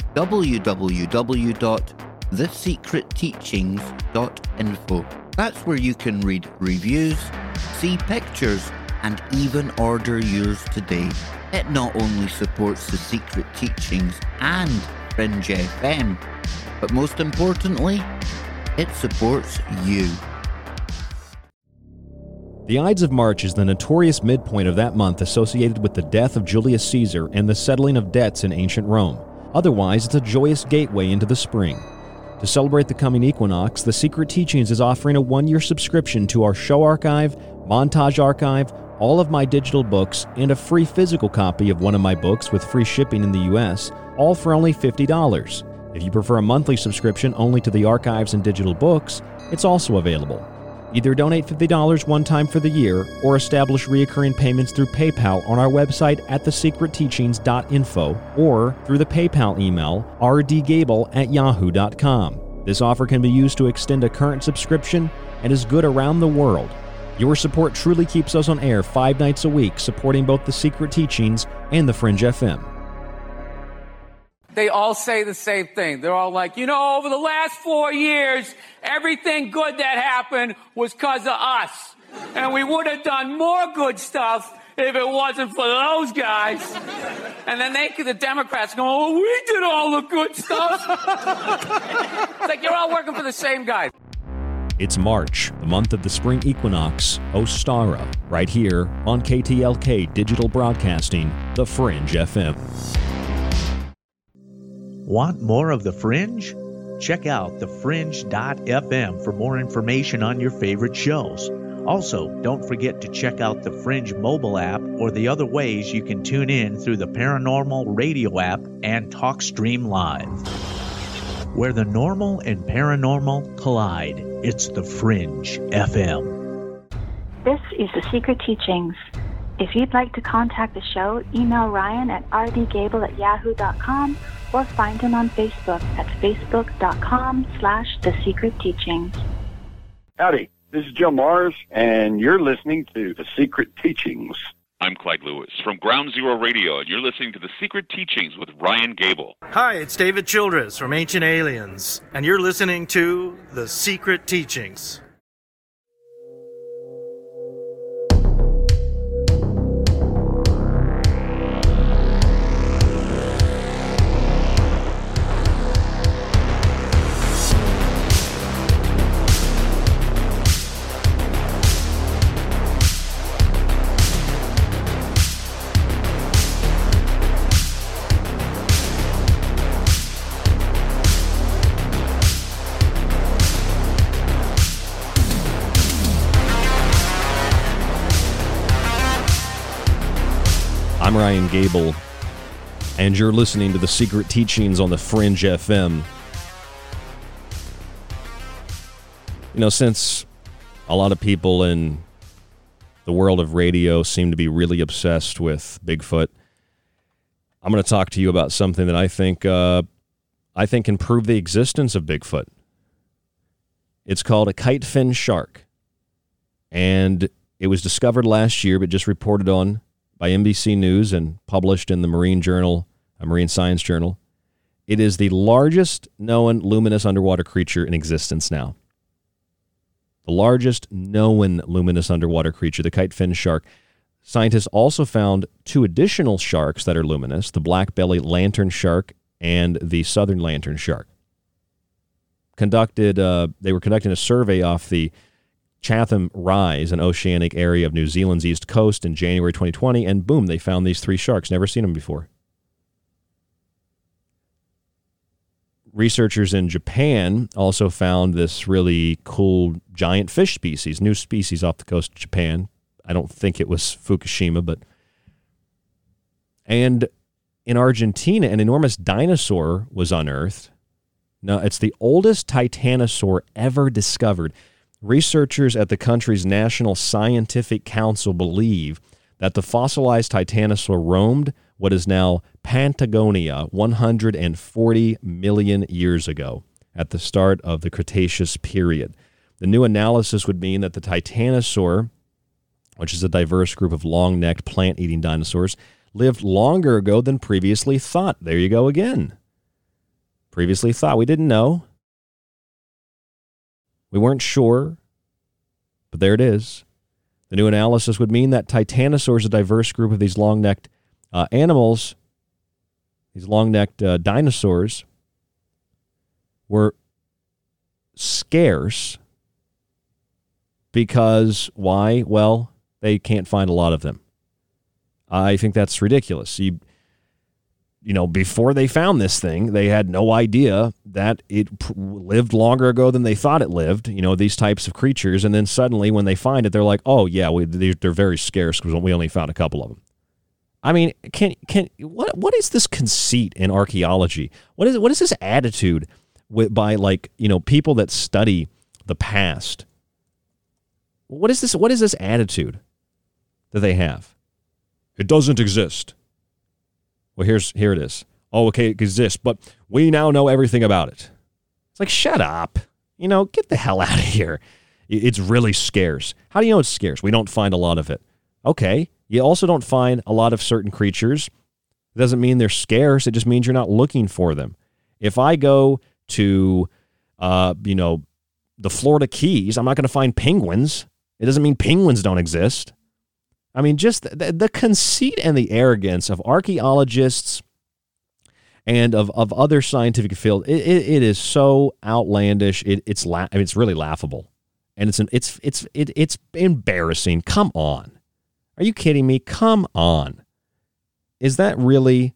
www.thesecretteachings.info. That's where you can read reviews, see pictures, and even order yours today. It not only supports the secret teachings and Fringe FM, but most importantly, it supports you. The Ides of March is the notorious midpoint of that month associated with the death of Julius Caesar and the settling of debts in ancient Rome. Otherwise, it's a joyous gateway into the spring. To celebrate the coming equinox, The Secret Teachings is offering a one year subscription to our show archive, montage archive, all of my digital books, and a free physical copy of one of my books with free shipping in the US, all for only $50. If you prefer a monthly subscription only to the archives and digital books, it's also available. Either donate $50 one time for the year or establish recurring payments through PayPal on our website at thesecretteachings.info or through the PayPal email rdgable at yahoo.com. This offer can be used to extend a current subscription and is good around the world. Your support truly keeps us on air five nights a week, supporting both the Secret Teachings and the Fringe FM. They all say the same thing. They're all like, you know, over the last four years, everything good that happened was because of us. And we would have done more good stuff if it wasn't for those guys. And then they, the Democrats go, oh, we did all the good stuff. it's like you're all working for the same guy. It's March, the month of the spring equinox, Ostara, right here on KTLK Digital Broadcasting, The Fringe FM. Want more of The Fringe? Check out thefringe.fm for more information on your favorite shows. Also, don't forget to check out the Fringe mobile app or the other ways you can tune in through the Paranormal Radio app and TalkStream Live. Where the normal and paranormal collide, it's the Fringe FM. This is The Secret Teachings. If you'd like to contact the show, email Ryan at rdgable at yahoo.com or find him on Facebook at facebook.com slash The Secret Teachings. Howdy, this is Joe Mars, and you're listening to The Secret Teachings. I'm Clyde Lewis from Ground Zero Radio, and you're listening to The Secret Teachings with Ryan Gable. Hi, it's David Childress from Ancient Aliens, and you're listening to The Secret Teachings. Ryan Gable, and you're listening to The Secret Teachings on the Fringe FM. You know, since a lot of people in the world of radio seem to be really obsessed with Bigfoot, I'm going to talk to you about something that I think uh, I think can prove the existence of Bigfoot. It's called a kite fin shark, and it was discovered last year, but just reported on by NBC News and published in the Marine Journal, a Marine Science Journal. It is the largest known luminous underwater creature in existence now. The largest known luminous underwater creature, the kite fin shark. Scientists also found two additional sharks that are luminous the black belly lantern shark and the southern lantern shark. Conducted, uh, they were conducting a survey off the Chatham Rise, an oceanic area of New Zealand's east coast, in January 2020, and boom, they found these three sharks. Never seen them before. Researchers in Japan also found this really cool giant fish species, new species off the coast of Japan. I don't think it was Fukushima, but. And in Argentina, an enormous dinosaur was unearthed. Now, it's the oldest titanosaur ever discovered. Researchers at the country's National Scientific Council believe that the fossilized titanosaur roamed what is now Patagonia 140 million years ago at the start of the Cretaceous period. The new analysis would mean that the titanosaur, which is a diverse group of long necked plant eating dinosaurs, lived longer ago than previously thought. There you go again. Previously thought. We didn't know. We weren't sure, but there it is. The new analysis would mean that titanosaurs, a diverse group of these long necked uh, animals, these long necked uh, dinosaurs, were scarce because why? Well, they can't find a lot of them. I think that's ridiculous. You, you know, before they found this thing, they had no idea that it lived longer ago than they thought it lived. You know, these types of creatures, and then suddenly when they find it, they're like, "Oh yeah, we, they're very scarce because we only found a couple of them." I mean, can can what what is this conceit in archaeology? What is what is this attitude with by like you know people that study the past? What is this? What is this attitude that they have? It doesn't exist. Well, here's here it is. Oh, okay, it exists, but we now know everything about it. It's like shut up. You know, get the hell out of here. It's really scarce. How do you know it's scarce? We don't find a lot of it. Okay, you also don't find a lot of certain creatures. It doesn't mean they're scarce. It just means you're not looking for them. If I go to, uh, you know, the Florida Keys, I'm not going to find penguins. It doesn't mean penguins don't exist. I mean, just the, the conceit and the arrogance of archaeologists and of, of other scientific fields, it, it, it is so outlandish. It, it's la- I mean, it's really laughable, and it's an, it's it's it, it's embarrassing. Come on. Are you kidding me? Come on. Is that really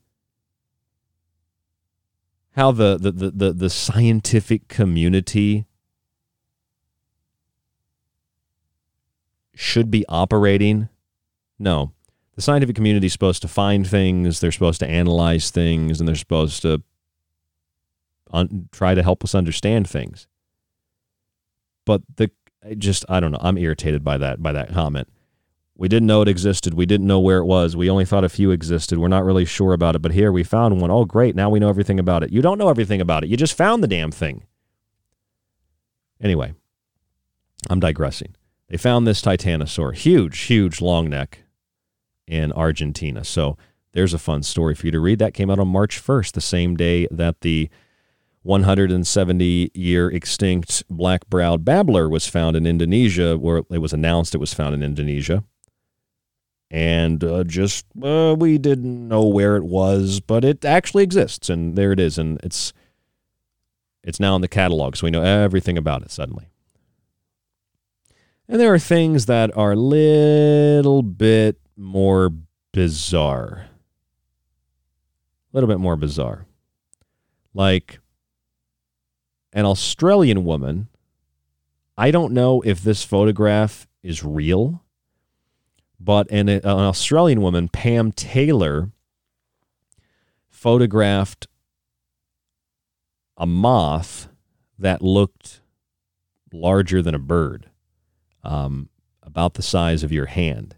how the, the, the, the, the scientific community should be operating? No. The scientific community is supposed to find things, they're supposed to analyze things, and they're supposed to un- try to help us understand things. But the just I don't know, I'm irritated by that by that comment. We didn't know it existed. We didn't know where it was. We only thought a few existed. We're not really sure about it. But here we found one. Oh, great. Now we know everything about it. You don't know everything about it. You just found the damn thing. Anyway, I'm digressing. They found this titanosaur, huge, huge long neck in Argentina. So there's a fun story for you to read. That came out on March 1st, the same day that the 170 year extinct black browed babbler was found in Indonesia, where it was announced it was found in Indonesia and uh, just uh, we didn't know where it was, but it actually exists, and there it is, and it's it's now in the catalog, so we know everything about it suddenly. And there are things that are a little bit more bizarre, a little bit more bizarre, like an Australian woman. I don't know if this photograph is real but an, an Australian woman, Pam Taylor, photographed a moth that looked larger than a bird, um, about the size of your hand.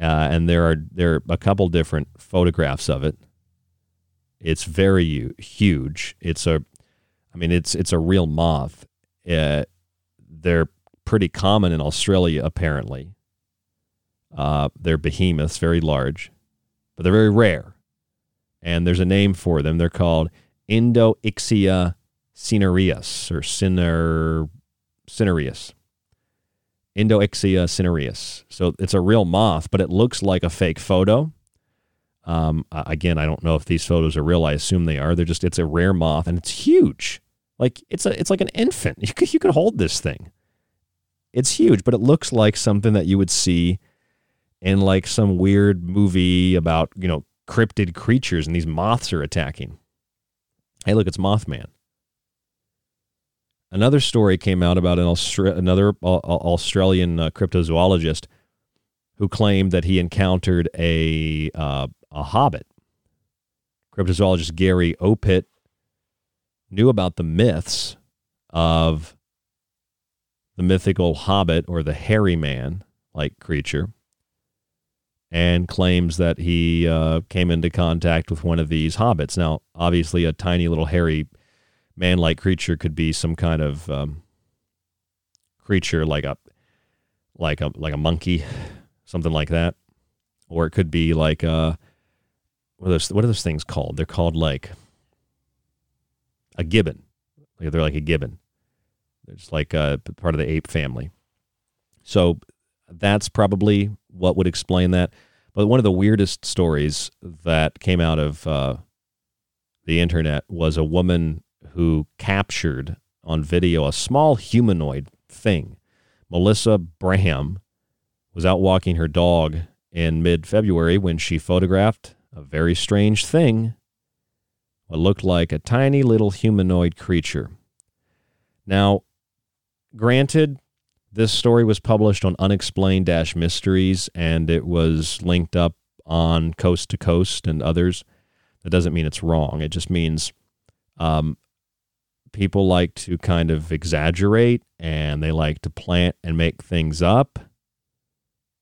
Uh, and there are there are a couple different photographs of it. It's very huge. It's a, I mean, it's it's a real moth. Uh, they're pretty common in Australia, apparently. Uh, they're behemoths, very large, but they're very rare. And there's a name for them. They're called Endoxyla cinereus or ciner, cinereus. Endoxyla cinereus. So it's a real moth, but it looks like a fake photo. Um, again, I don't know if these photos are real. I assume they are. They're just it's a rare moth and it's huge. Like it's a it's like an infant. You could you could hold this thing. It's huge, but it looks like something that you would see in like some weird movie about, you know, cryptid creatures and these moths are attacking. Hey, look, it's Mothman. Another story came out about an Austra- another uh, Australian uh, cryptozoologist who claimed that he encountered a uh, a hobbit. Cryptozoologist Gary Opit knew about the myths of the mythical hobbit or the hairy man like creature and claims that he uh, came into contact with one of these hobbits. Now, obviously, a tiny little hairy man like creature could be some kind of um, creature like a like a like a monkey, something like that, or it could be like uh, what are those what are those things called? They're called like a gibbon. They're like a gibbon. It's like a part of the ape family. So that's probably what would explain that. But one of the weirdest stories that came out of uh, the internet was a woman who captured on video a small humanoid thing. Melissa Braham was out walking her dog in mid February when she photographed a very strange thing, what looked like a tiny little humanoid creature. Now, granted, this story was published on Unexplained Mysteries and it was linked up on Coast to Coast and others. That doesn't mean it's wrong. It just means um, people like to kind of exaggerate and they like to plant and make things up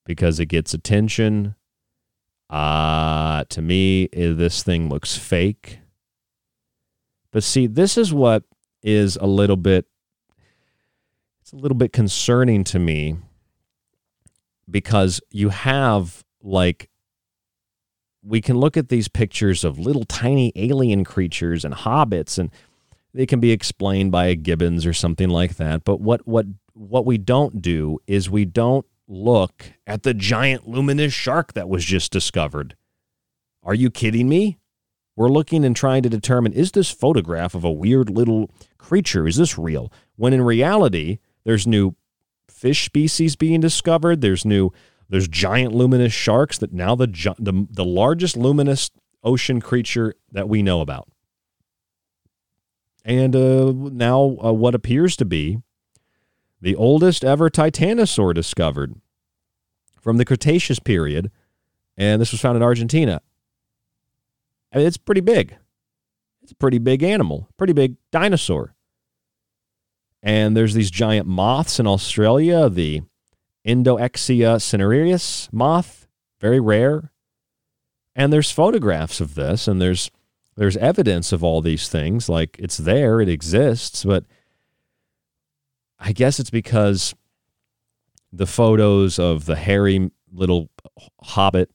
because it gets attention. Uh, to me, this thing looks fake. But see, this is what is a little bit it's a little bit concerning to me because you have like we can look at these pictures of little tiny alien creatures and hobbits and they can be explained by a gibbons or something like that but what what what we don't do is we don't look at the giant luminous shark that was just discovered are you kidding me we're looking and trying to determine is this photograph of a weird little creature is this real when in reality there's new fish species being discovered. There's new there's giant luminous sharks that now the the, the largest luminous ocean creature that we know about. And uh, now uh, what appears to be the oldest ever titanosaur discovered from the Cretaceous period, and this was found in Argentina. I mean, it's pretty big. It's a pretty big animal, pretty big dinosaur. And there's these giant moths in Australia, the Endoxyla cinereus moth, very rare. And there's photographs of this, and there's there's evidence of all these things. Like it's there, it exists, but I guess it's because the photos of the hairy little hobbit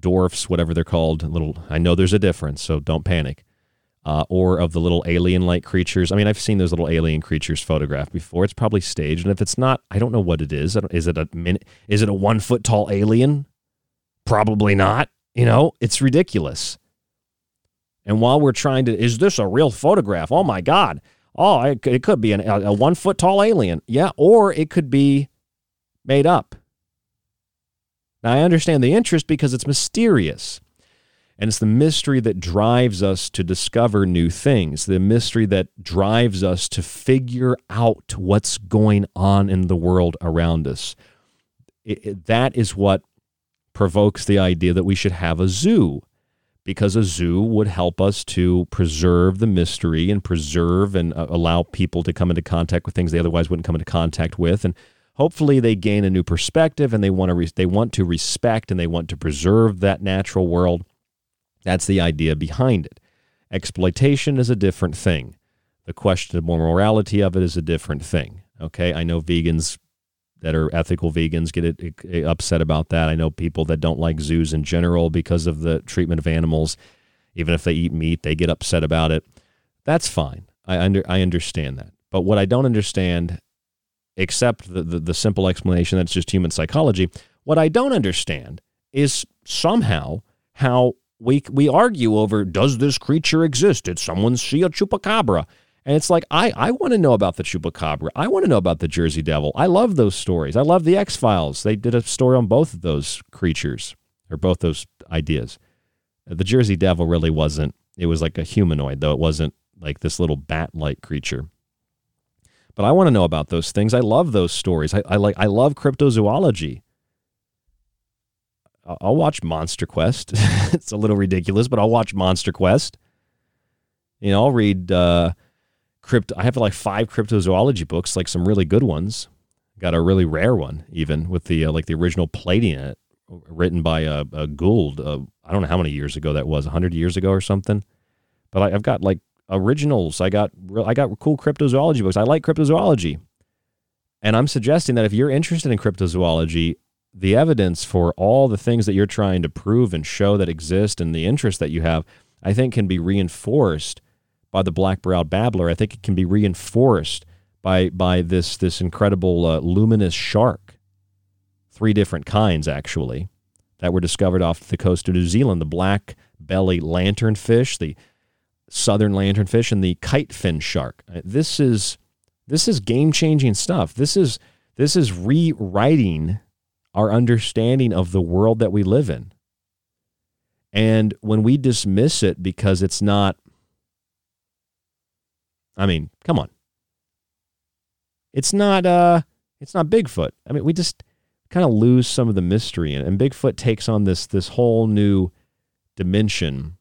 dwarfs, whatever they're called, little I know there's a difference, so don't panic uh, or of the little alien-like creatures. I mean, I've seen those little alien creatures photographed before. It's probably staged, and if it's not, I don't know what it is. Is it a min- Is it a one foot tall alien? Probably not. You know, it's ridiculous. And while we're trying to, is this a real photograph? Oh my God! Oh, it, could be an, a, a one foot tall alien. Yeah, or it could be made up. Now I understand the interest because it's mysterious. And it's the mystery that drives us to discover new things, the mystery that drives us to figure out what's going on in the world around us. It, it, that is what provokes the idea that we should have a zoo because a zoo would help us to preserve the mystery and preserve and uh, allow people to come into contact with things they otherwise wouldn't come into contact with. And hopefully they gain a new perspective and they want to re- they want to respect and they want to preserve that natural world. That's the idea behind it. Exploitation is a different thing. The question of morality of it is a different thing okay? I know vegans that are ethical vegans get it, it, upset about that. I know people that don't like zoos in general because of the treatment of animals. Even if they eat meat, they get upset about it. That's fine. I under I understand that. But what I don't understand, except the, the, the simple explanation that's just human psychology, what I don't understand is somehow how we we argue over does this creature exist? Did someone see a chupacabra? And it's like, I, I want to know about the Chupacabra. I want to know about the Jersey Devil. I love those stories. I love the X Files. They did a story on both of those creatures or both those ideas. The Jersey Devil really wasn't, it was like a humanoid, though it wasn't like this little bat like creature. But I want to know about those things. I love those stories. I, I like I love cryptozoology. I'll watch Monster Quest. it's a little ridiculous, but I'll watch Monster Quest. You know, I'll read uh, crypto. I have like five cryptozoology books, like some really good ones. Got a really rare one, even with the uh, like the original plating in it, written by a Gould. Uh, I don't know how many years ago that was, hundred years ago or something. But I, I've got like originals. I got I got cool cryptozoology books. I like cryptozoology, and I'm suggesting that if you're interested in cryptozoology, the evidence for all the things that you're trying to prove and show that exist, and the interest that you have, I think, can be reinforced by the black browed babbler. I think it can be reinforced by by this this incredible uh, luminous shark. Three different kinds actually that were discovered off the coast of New Zealand: the black belly lanternfish, the southern lanternfish, and the kite fin shark. Uh, this is this is game changing stuff. This is this is rewriting our understanding of the world that we live in. And when we dismiss it because it's not I mean, come on. It's not uh it's not Bigfoot. I mean, we just kind of lose some of the mystery and, and Bigfoot takes on this this whole new dimension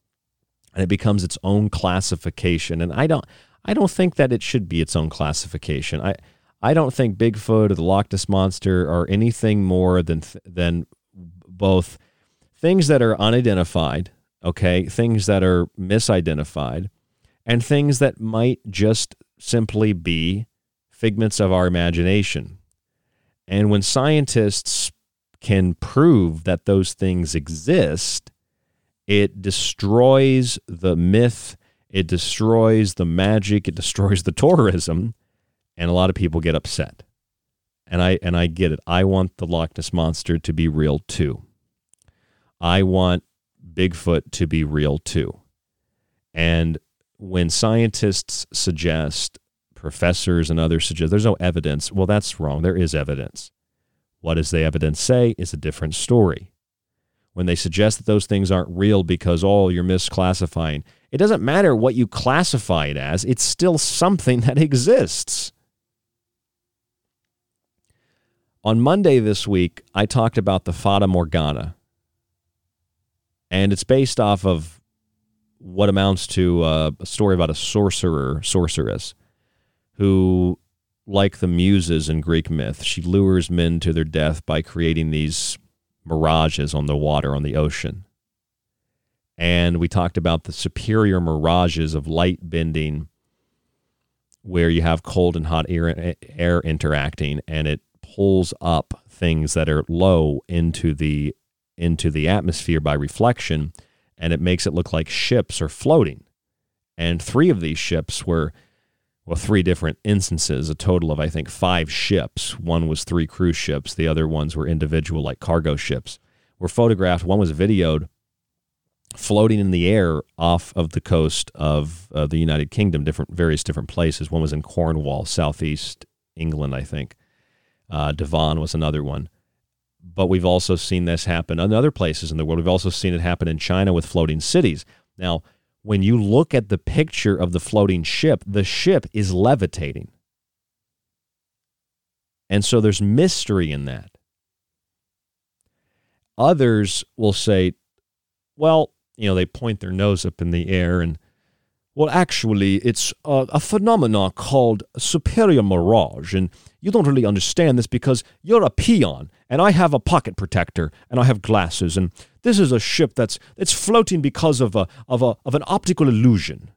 and it becomes its own classification and I don't I don't think that it should be its own classification. I I don't think Bigfoot or the Loch Ness monster are anything more than than both things that are unidentified, okay, things that are misidentified, and things that might just simply be figments of our imagination. And when scientists can prove that those things exist, it destroys the myth, it destroys the magic, it destroys the tourism, and a lot of people get upset. And I and I get it. I want the Loch Ness monster to be real too. I want Bigfoot to be real too. And when scientists suggest, professors and others suggest there's no evidence, well, that's wrong. There is evidence. What does the evidence say is a different story. When they suggest that those things aren't real because, oh, you're misclassifying, it doesn't matter what you classify it as, it's still something that exists. On Monday this week, I talked about the Fata Morgana. And it's based off of what amounts to uh, a story about a sorcerer, sorceress, who, like the muses in Greek myth, she lures men to their death by creating these mirages on the water, on the ocean. And we talked about the superior mirages of light bending, where you have cold and hot air, air interacting, and it pulls up things that are low into the into the atmosphere by reflection and it makes it look like ships are floating. And three of these ships were, well, three different instances, a total of, I think, five ships. One was three cruise ships, the other ones were individual, like cargo ships, were photographed. One was videoed floating in the air off of the coast of uh, the United Kingdom, different various different places. One was in Cornwall, southeast England, I think. Uh, Devon was another one but we've also seen this happen in other places in the world. We've also seen it happen in China with floating cities. Now, when you look at the picture of the floating ship, the ship is levitating. And so there's mystery in that. Others will say, well, you know, they point their nose up in the air and, well, actually, it's a, a phenomenon called superior mirage. And you don't really understand this because you're a peon and I have a pocket protector and I have glasses. And this is a ship that's it's floating because of a of a of an optical illusion.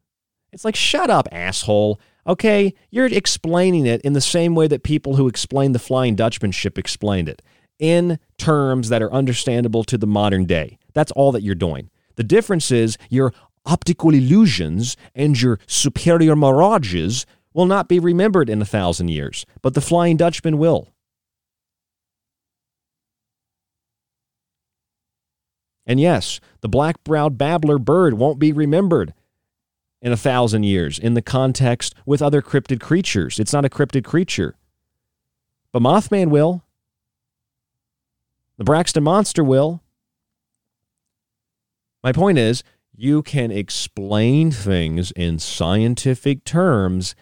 It's like, shut up, asshole. Okay, you're explaining it in the same way that people who explain the Flying Dutchman ship explained it, in terms that are understandable to the modern day. That's all that you're doing. The difference is your optical illusions and your superior mirages will not be remembered in a thousand years, but the Flying Dutchman will. And yes, the black browed babbler bird won't be remembered in a thousand years in the context with other cryptid creatures. It's not a cryptid creature. But Mothman will. The Braxton Monster will. My point is, you can explain things in scientific terms,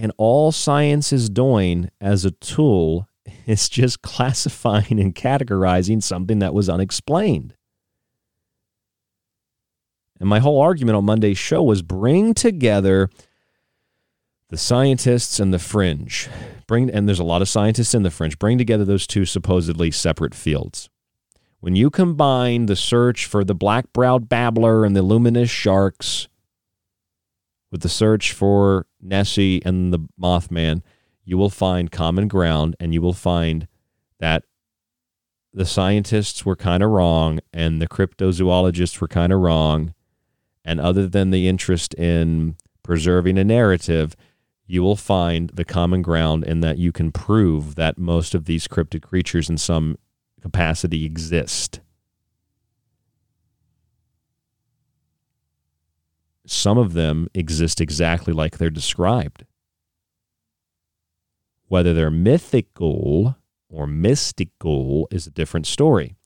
and all science is doing as a tool is just classifying and categorizing something that was unexplained. And my whole argument on Monday's show was bring together the scientists and the fringe. Bring and there's a lot of scientists in the fringe. Bring together those two supposedly separate fields. When you combine the search for the black-browed babbler and the luminous sharks with the search for Nessie and the Mothman, you will find common ground and you will find that the scientists were kind of wrong and the cryptozoologists were kind of wrong and other than the interest in preserving a narrative, you will find the common ground in that you can prove that most of these cryptid creatures in some capacity exist. Some of them exist exactly like they're described. Whether they're mythical or mystical is a different story.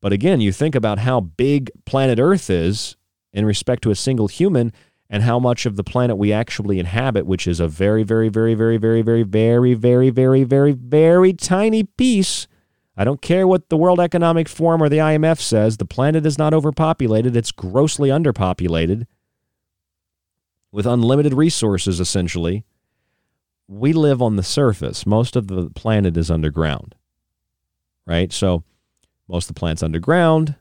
But again, you think about how big planet Earth is in respect to a single human and how much of the planet we actually inhabit, which is a very, very, very, very, very, very, very, very, very, very, very tiny piece. I don't care what the World Economic Forum or the IMF says. The planet is not overpopulated, it's grossly underpopulated with unlimited resources, essentially. We live on the surface. Most of the planet is underground, right? So, most of the planet's underground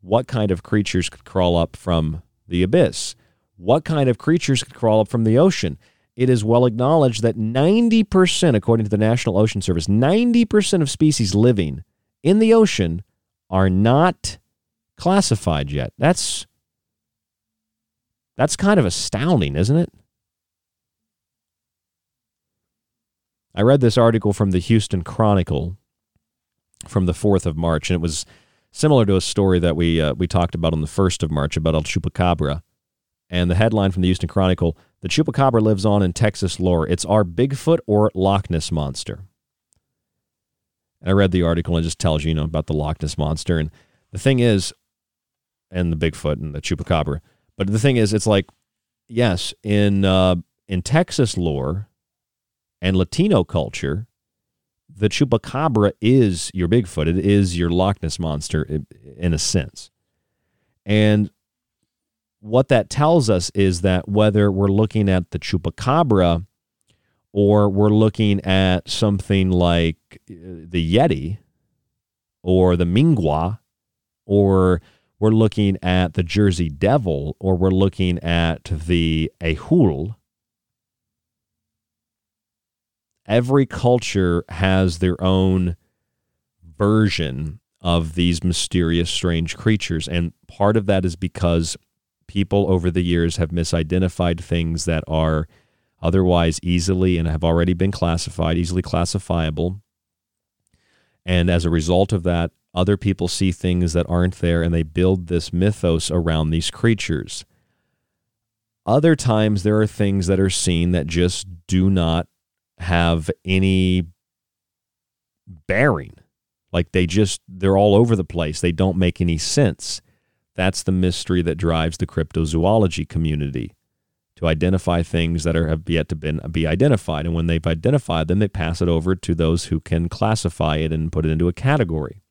what kind of creatures could crawl up from the abyss? What kind of creatures could crawl up from the ocean? It is well acknowledged that 90%, according to the National Ocean Service, 90% of species living in the ocean are not classified yet. That's that's kind of astounding, isn't it? I read this article from the Houston Chronicle from the 4th of March, and it was similar to a story that we uh, we talked about on the first of March about El Chupacabra. And the headline from the Houston Chronicle: "The Chupacabra lives on in Texas lore. It's our Bigfoot or Loch Ness monster." And I read the article and it just tells you, you know, about the Loch Ness monster. And the thing is, and the Bigfoot and the Chupacabra. But the thing is, it's like, yes, in uh, in Texas lore and Latino culture, the chupacabra is your Bigfoot. It is your Loch Ness monster in a sense. And what that tells us is that whether we're looking at the chupacabra or we're looking at something like uh, the Yeti or the Mngwa or we're looking at the Jersey Devil or we're looking at the Ahool every culture has their own version of these mysterious, strange creatures. And part of that is because people over the years have misidentified things that are otherwise easily and have already been classified, easily classifiable. And as a result of that, other people see things that aren't there and they build this mythos around these creatures. Other times, there are things that are seen that just do not have any bearing. Like they just, they're all over the place. They don't make any sense. That's the mystery that drives the cryptozoology community to identify things that are, have yet to been, be identified. And when they've identified them, they pass it over to those who can classify it and put it into a category.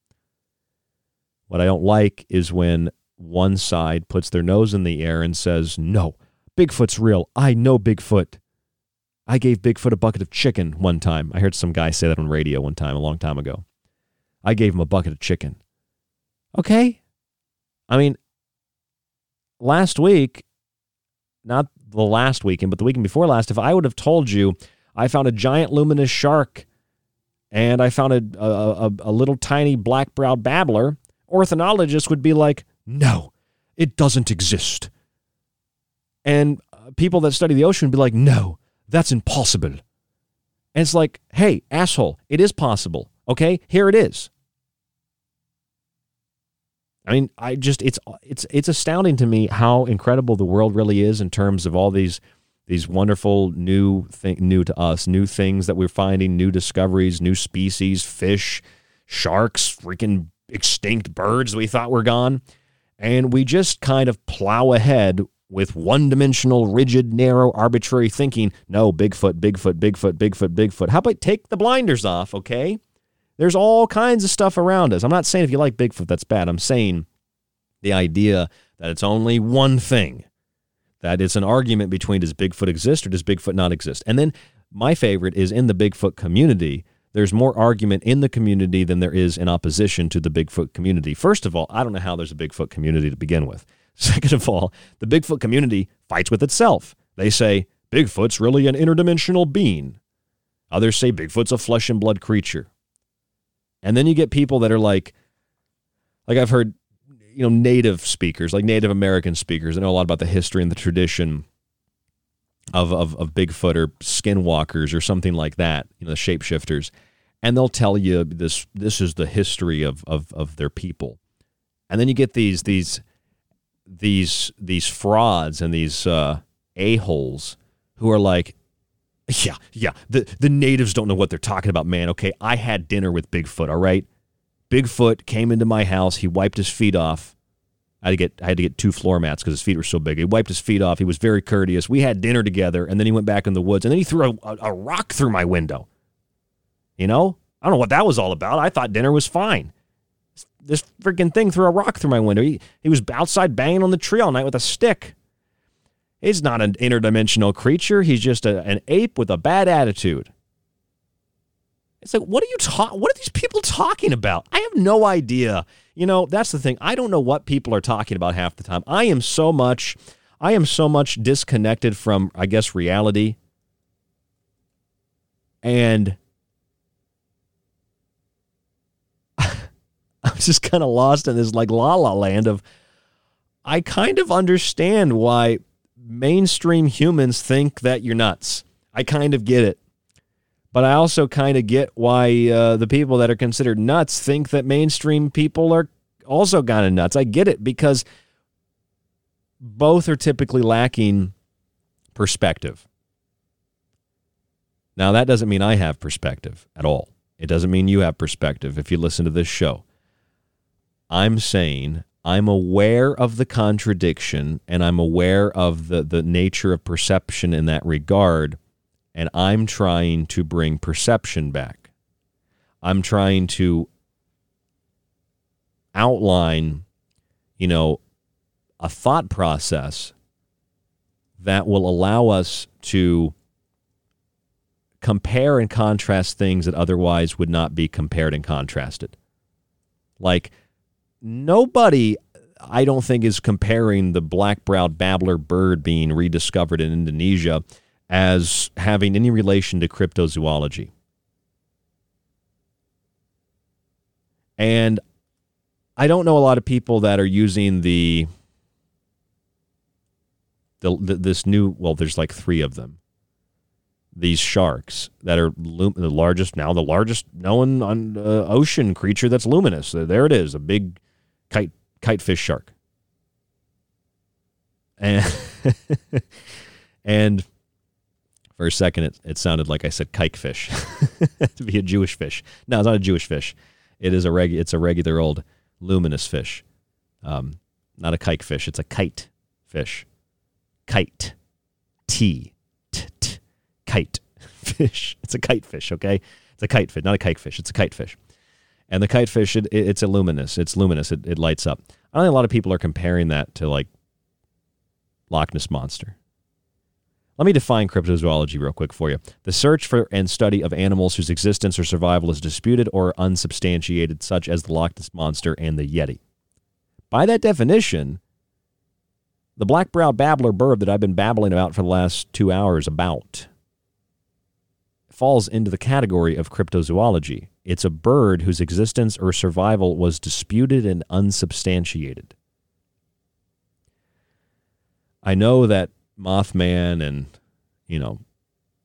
What I don't like is when one side puts their nose in the air and says, No, Bigfoot's real. I know Bigfoot. I gave Bigfoot a bucket of chicken one time. I heard some guy say that on radio one time, a long time ago. I gave him a bucket of chicken. Okay. I mean, last week, not the last weekend, but the weekend before last, if I would have told you I found a giant luminous shark and I found a, a, a little tiny black browed babbler, ornithologists would be like, no, it doesn't exist. And uh, people that study the ocean would be like, no, that's impossible. And it's like, hey, asshole, it is possible. Okay, here it is. I mean, I just it's it's it's astounding to me how incredible the world really is in terms of all these these wonderful new thing new to us, new things that we're finding, new discoveries, new species, fish, sharks, freaking extinct birds we thought were gone. And we just kind of plow ahead with one dimensional, rigid, narrow, arbitrary thinking. No, Bigfoot, Bigfoot, Bigfoot, Bigfoot, Bigfoot. How about take the blinders off, okay? There's all kinds of stuff around us. I'm not saying if you like Bigfoot, that's bad. I'm saying the idea that it's only one thing, that it's an argument between does Bigfoot exist or does Bigfoot not exist? And then my favorite is in the Bigfoot community. There's more argument in the community than there is in opposition to the Bigfoot community. First of all, I don't know how there's a Bigfoot community to begin with. Second of all, the Bigfoot community fights with itself. They say Bigfoot's really an interdimensional being. Others say Bigfoot's a flesh and blood creature. And then you get people that are like, like I've heard, you know, native speakers, like Native American speakers, that know a lot about the history and the tradition of, of, of Bigfoot or skinwalkers or something like that, you know, the shapeshifters. And they'll tell you this this is the history of, of, of their people. And then you get these these these these frauds and these uh, a-holes who are like, yeah, yeah. The the natives don't know what they're talking about, man. Okay, I had dinner with Bigfoot, all right? Bigfoot came into my house, he wiped his feet off. I had to get I had to get two floor mats because his feet were so big. He wiped his feet off. He was very courteous. We had dinner together, and then he went back in the woods, and then he threw a, a, a rock through my window. You know, I don't know what that was all about. I thought dinner was fine. This freaking thing threw a rock through my window. He, he was outside banging on the tree all night with a stick. He's not an interdimensional creature. He's just a, an ape with a bad attitude. It's like, what are you talking? What are these people talking about? I have no idea. You know, that's the thing. I don't know what people are talking about half the time. I am so much, I am so much disconnected from, I guess, reality. And I'm just kind of lost in this like la la land of, I kind of understand why mainstream humans think that you're nuts. I kind of get it. But I also kind of get why uh, the people that are considered nuts think that mainstream people are also kind of nuts. I get it because both are typically lacking perspective. Now, that doesn't mean I have perspective at all. It doesn't mean you have perspective if you listen to this show. I'm saying I'm aware of the contradiction and I'm aware of the, the nature of perception in that regard, and I'm trying to bring perception back. I'm trying to outline, you know, a thought process that will allow us to compare and contrast things that otherwise would not be compared and contrasted. Like, nobody, I don't think, is comparing the black browed babbler bird being rediscovered in Indonesia as having any relation to cryptozoology. And I don't know a lot of people that are using the, the, the this new well there's like 3 of them. These sharks that are lum- the largest now the largest known on, uh, ocean creature that's luminous. There it is, a big kite kitefish shark. And and for a second it, it sounded like I said kikefish to be a Jewish fish. No, it's not a Jewish fish. It is a reg it's a regular old luminous fish. Um, not a kike fish, it's a kite fish. Kite. T. T. T. Kite fish. It's a kite fish, okay? It's a kite fish, not a kite fish. It's a kite fish. And the kitefish, it, it, it's luminous. It's luminous. It, it lights up. I don't think a lot of people are comparing that to like Loch Ness monster. Let me define cryptozoology real quick for you. The search for and study of animals whose existence or survival is disputed or unsubstantiated, such as the Loch Ness monster and the Yeti. By that definition, the black browed babbler bird that I've been babbling about for the last two hours about falls into the category of cryptozoology. It's a bird whose existence or survival was disputed and unsubstantiated. I know that Mothman and, you know,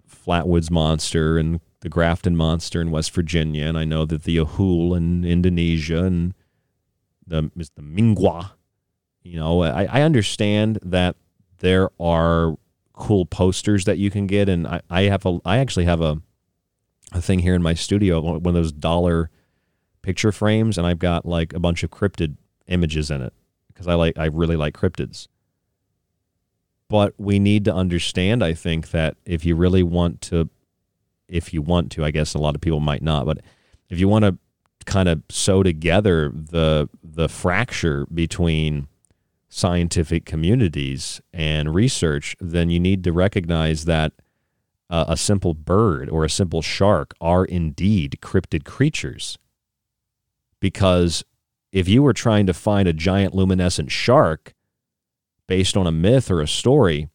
Flatwoods Monster and the Grafton Monster in West Virginia, and I know that the Ahool in Indonesia and the, the Mngwa you know, I, I understand that there are cool posters that you can get, and I, I have a I actually have a a thing here in my studio, one of those dollar picture frames, and I've got like a bunch of cryptid images in it because I like I really like cryptids. But we need to understand, I think, that if you really want to, if you want to, I guess a lot of people might not, but if you want to kind of sew together the the fracture between scientific communities and research, then you need to recognize that uh, a simple bird or a simple shark are indeed cryptid creatures. Because if you were trying to find a giant luminescent shark based on a myth or a story,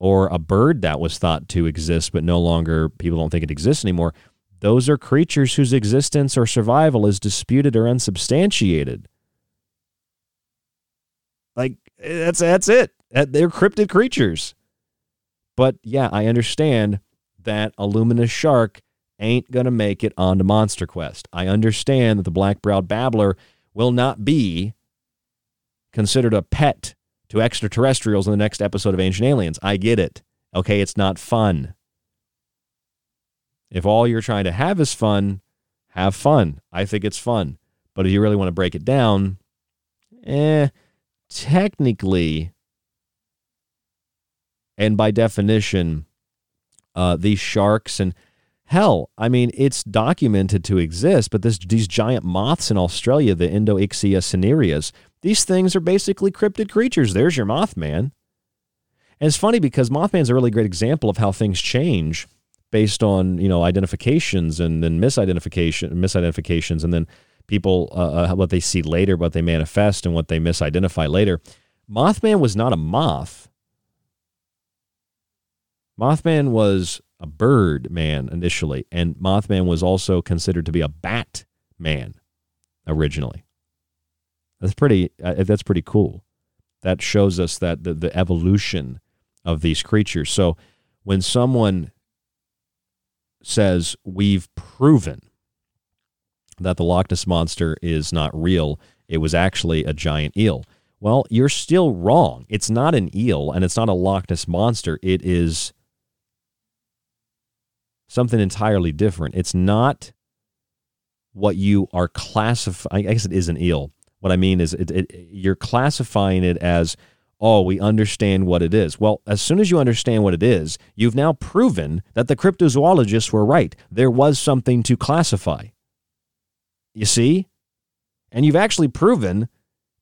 or a bird that was thought to exist but no longer people don't think it exists anymore, those are creatures whose existence or survival is disputed or unsubstantiated. Like that's that's it. They're cryptid creatures. But yeah, I understand that a luminous shark ain't going to make it onto Monster Quest. I understand that the black-browed babbler will not be considered a pet to extraterrestrials in the next episode of Ancient Aliens. I get it. Okay, it's not fun. If all you're trying to have is fun, have fun. I think it's fun. But if you really want to break it down, eh, technically, and by definition, uh, these sharks and hell, I mean, it's documented to exist, but this, these giant moths in Australia, the Endoxyla cinereus, these things are basically cryptid creatures. There's your Mothman. And it's funny because Mothman's a really great example of how things change based on, you know, identifications and then misidentification, misidentifications, and then people uh, uh, what they see later, what they manifest, and what they misidentify later. Mothman was not a moth. Mothman was a bird man initially, and Mothman was also considered to be a bat man originally. That's pretty. Uh, that's pretty cool. That shows us that the, the evolution of these creatures. So when someone says we've proven that the Loch Ness monster is not real. It was actually a giant eel. Well, you're still wrong. It's not an eel and it's not a Loch Ness monster. It is something entirely different. It's not what you are classifying. I guess it is an eel. What I mean is, it, it, you're classifying it as, oh, we understand what it is. Well, as soon as you understand what it is, you've now proven that the cryptozoologists were right. There was something to classify. You see? And you've actually proven,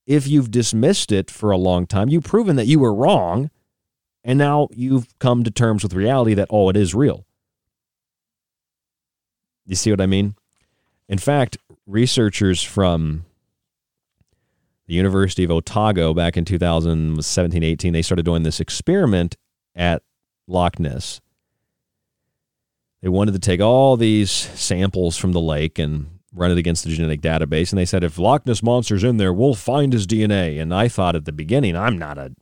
if you've dismissed it for a long time, you've proven that you were wrong. And now you've come to terms with reality that, oh, it is real. You see what I mean? In fact, researchers from the University of Otago back in 2017 18, they started doing this experiment at Loch Ness. They wanted to take all these samples from the lake and run it against the genetic database, and they said if Loch Ness monster's in there, we'll find his DNA. And I thought at the beginning, I'm not a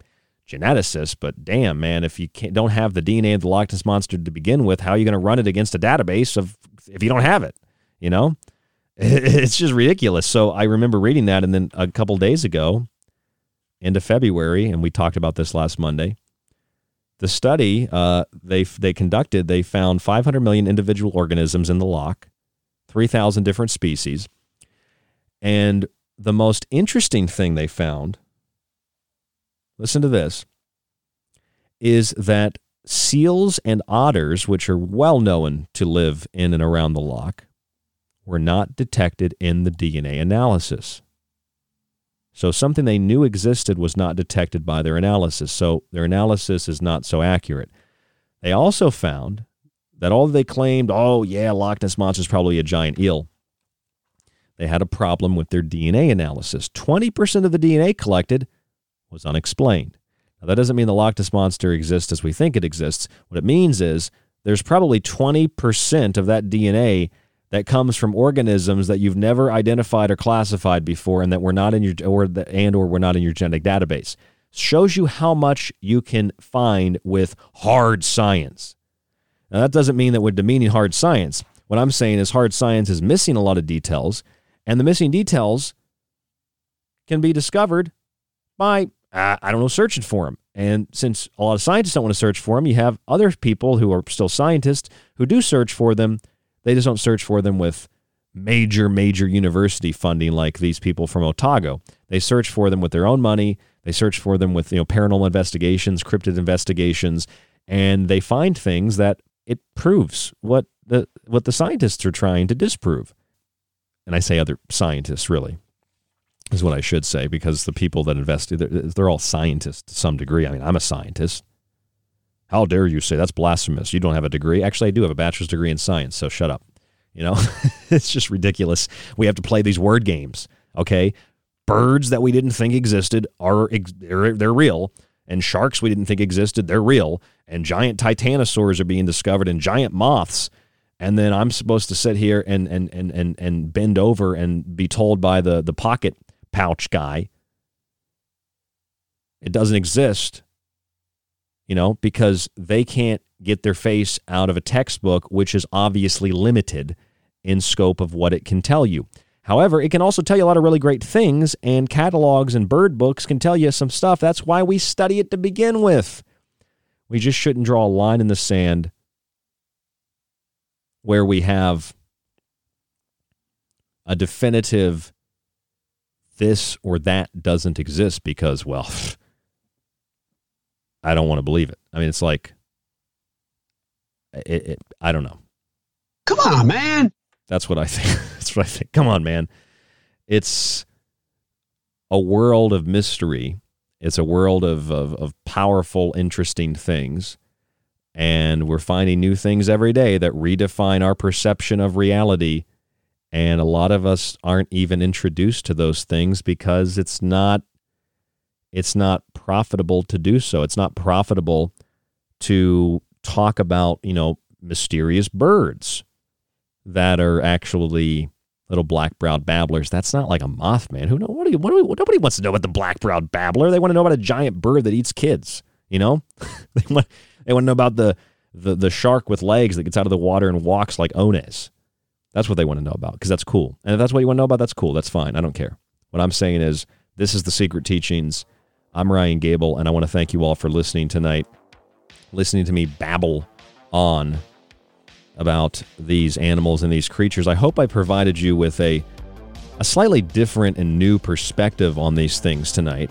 geneticist, but damn, man, if you don't have the DNA of the Loch Ness monster to begin with, how are you going to run it against a database of if you don't have it? You know, it's just ridiculous. So I remember reading that, and then a couple days ago, into February, and we talked about this last Monday. The study uh, they they conducted, they found 500 million individual organisms in the loch 3,000 different species. And the most interesting thing they found, listen to this, is that seals and otters, which are well known to live in and around the loch, were not detected in the DNA analysis. So something they knew existed was not detected by their analysis. So their analysis is not so accurate. They also found that all they claimed, oh, yeah, Loch Ness Monster is probably a giant eel, they had a problem with their DNA analysis. 20% of the DNA collected was unexplained. Now, that doesn't mean the Loch Ness Monster exists as we think it exists. What it means is there's probably 20% of that DNA that comes from organisms that you've never identified or classified before and that were not in your or the, and or were not in your genetic database. Shows you how much you can find with hard science. Now that doesn't mean that we're demeaning hard science. What I'm saying is hard science is missing a lot of details and the missing details can be discovered by, I don't know, searching for them. And since a lot of scientists don't want to search for them, you have other people who are still scientists who do search for them. They just don't search for them with major, major university funding like these people from Otago. They search for them with their own money. They search for them with you know paranormal investigations, cryptid investigations, and they find things that it proves what the what the scientists are trying to disprove and I say other scientists really is what I should say because the people that invest they're, they're all scientists to some degree. I mean, I'm a scientist. How dare you say that's blasphemous? You don't have a degree. Actually, I do have a bachelor's degree in science, so shut up. You know, it's just ridiculous. We have to play these word games. Okay, birds that we didn't think existed are they're, they're real, and sharks we didn't think existed they're real, and giant titanosaurs are being discovered, and giant moths and then I'm supposed to sit here and and and and, and bend over and be told by the the pocket pouch guy. It doesn't exist you know because they can't get their face out of a textbook which is obviously limited in scope of what it can tell you. However it can also tell you a lot of really great things and catalogs and bird books can tell you some stuff. That's why we study it to begin with. We just shouldn't draw a line in the sand where we have a definitive this or that doesn't exist because, well, I don't want to believe it. I mean, it's like, it, it, I don't know. Come on, man. That's what I think. That's what I think. Come on, man. It's a world of mystery. It's a world of, of, of powerful, interesting things. And we're finding new things every day that redefine our perception of reality. And a lot of us aren't even introduced to those things because it's not it's not profitable to do so. It's not profitable to talk about, you know, mysterious birds that are actually little black-browed babblers. That's not like a mothman. Who know what do you, what do we, nobody wants to know about the black-browed babbler. They want to know about a giant bird that eats kids, you know? they want they want to know about the, the, the shark with legs that gets out of the water and walks like Onez. That's what they want to know about because that's cool. And if that's what you want to know about, that's cool. That's fine. I don't care. What I'm saying is, this is the Secret Teachings. I'm Ryan Gable, and I want to thank you all for listening tonight, listening to me babble on about these animals and these creatures. I hope I provided you with a a slightly different and new perspective on these things tonight.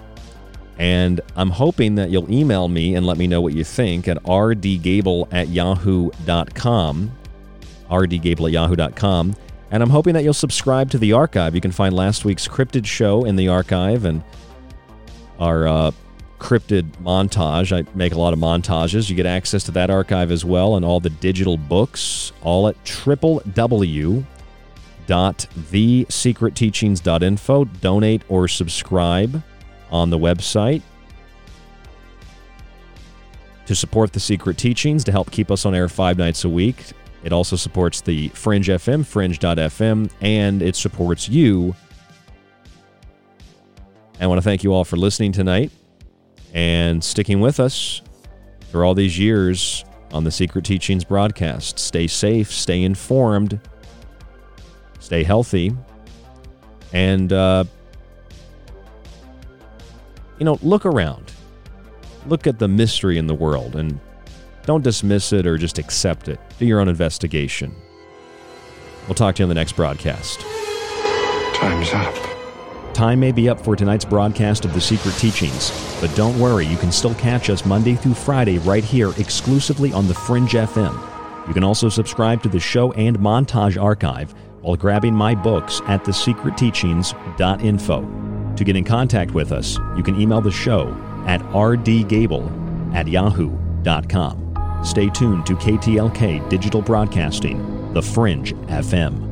And I'm hoping that you'll email me and let me know what you think at rdgable at yahoo.com. rdgable at yahoo.com. And I'm hoping that you'll subscribe to the archive. You can find last week's cryptid show in the archive and our uh, cryptid montage. I make a lot of montages. You get access to that archive as well and all the digital books, all at www.thesecretteachings.info. Donate or subscribe on the website to support the secret teachings to help keep us on air five nights a week. It also supports the Fringe FM, fringe.fm, and it supports you. I want to thank you all for listening tonight and sticking with us for all these years on the Secret Teachings broadcast. Stay safe, stay informed, stay healthy, and uh, you know, look around. Look at the mystery in the world and don't dismiss it or just accept it. Do your own investigation. We'll talk to you on the next broadcast. Time's up. Time may be up for tonight's broadcast of The Secret Teachings, but don't worry, you can still catch us Monday through Friday right here exclusively on The Fringe FM. You can also subscribe to the show and montage archive while grabbing my books at thesecretteachings.info. To get in contact with us, you can email the show at rdgable at yahoo.com. Stay tuned to KTLK Digital Broadcasting, The Fringe FM.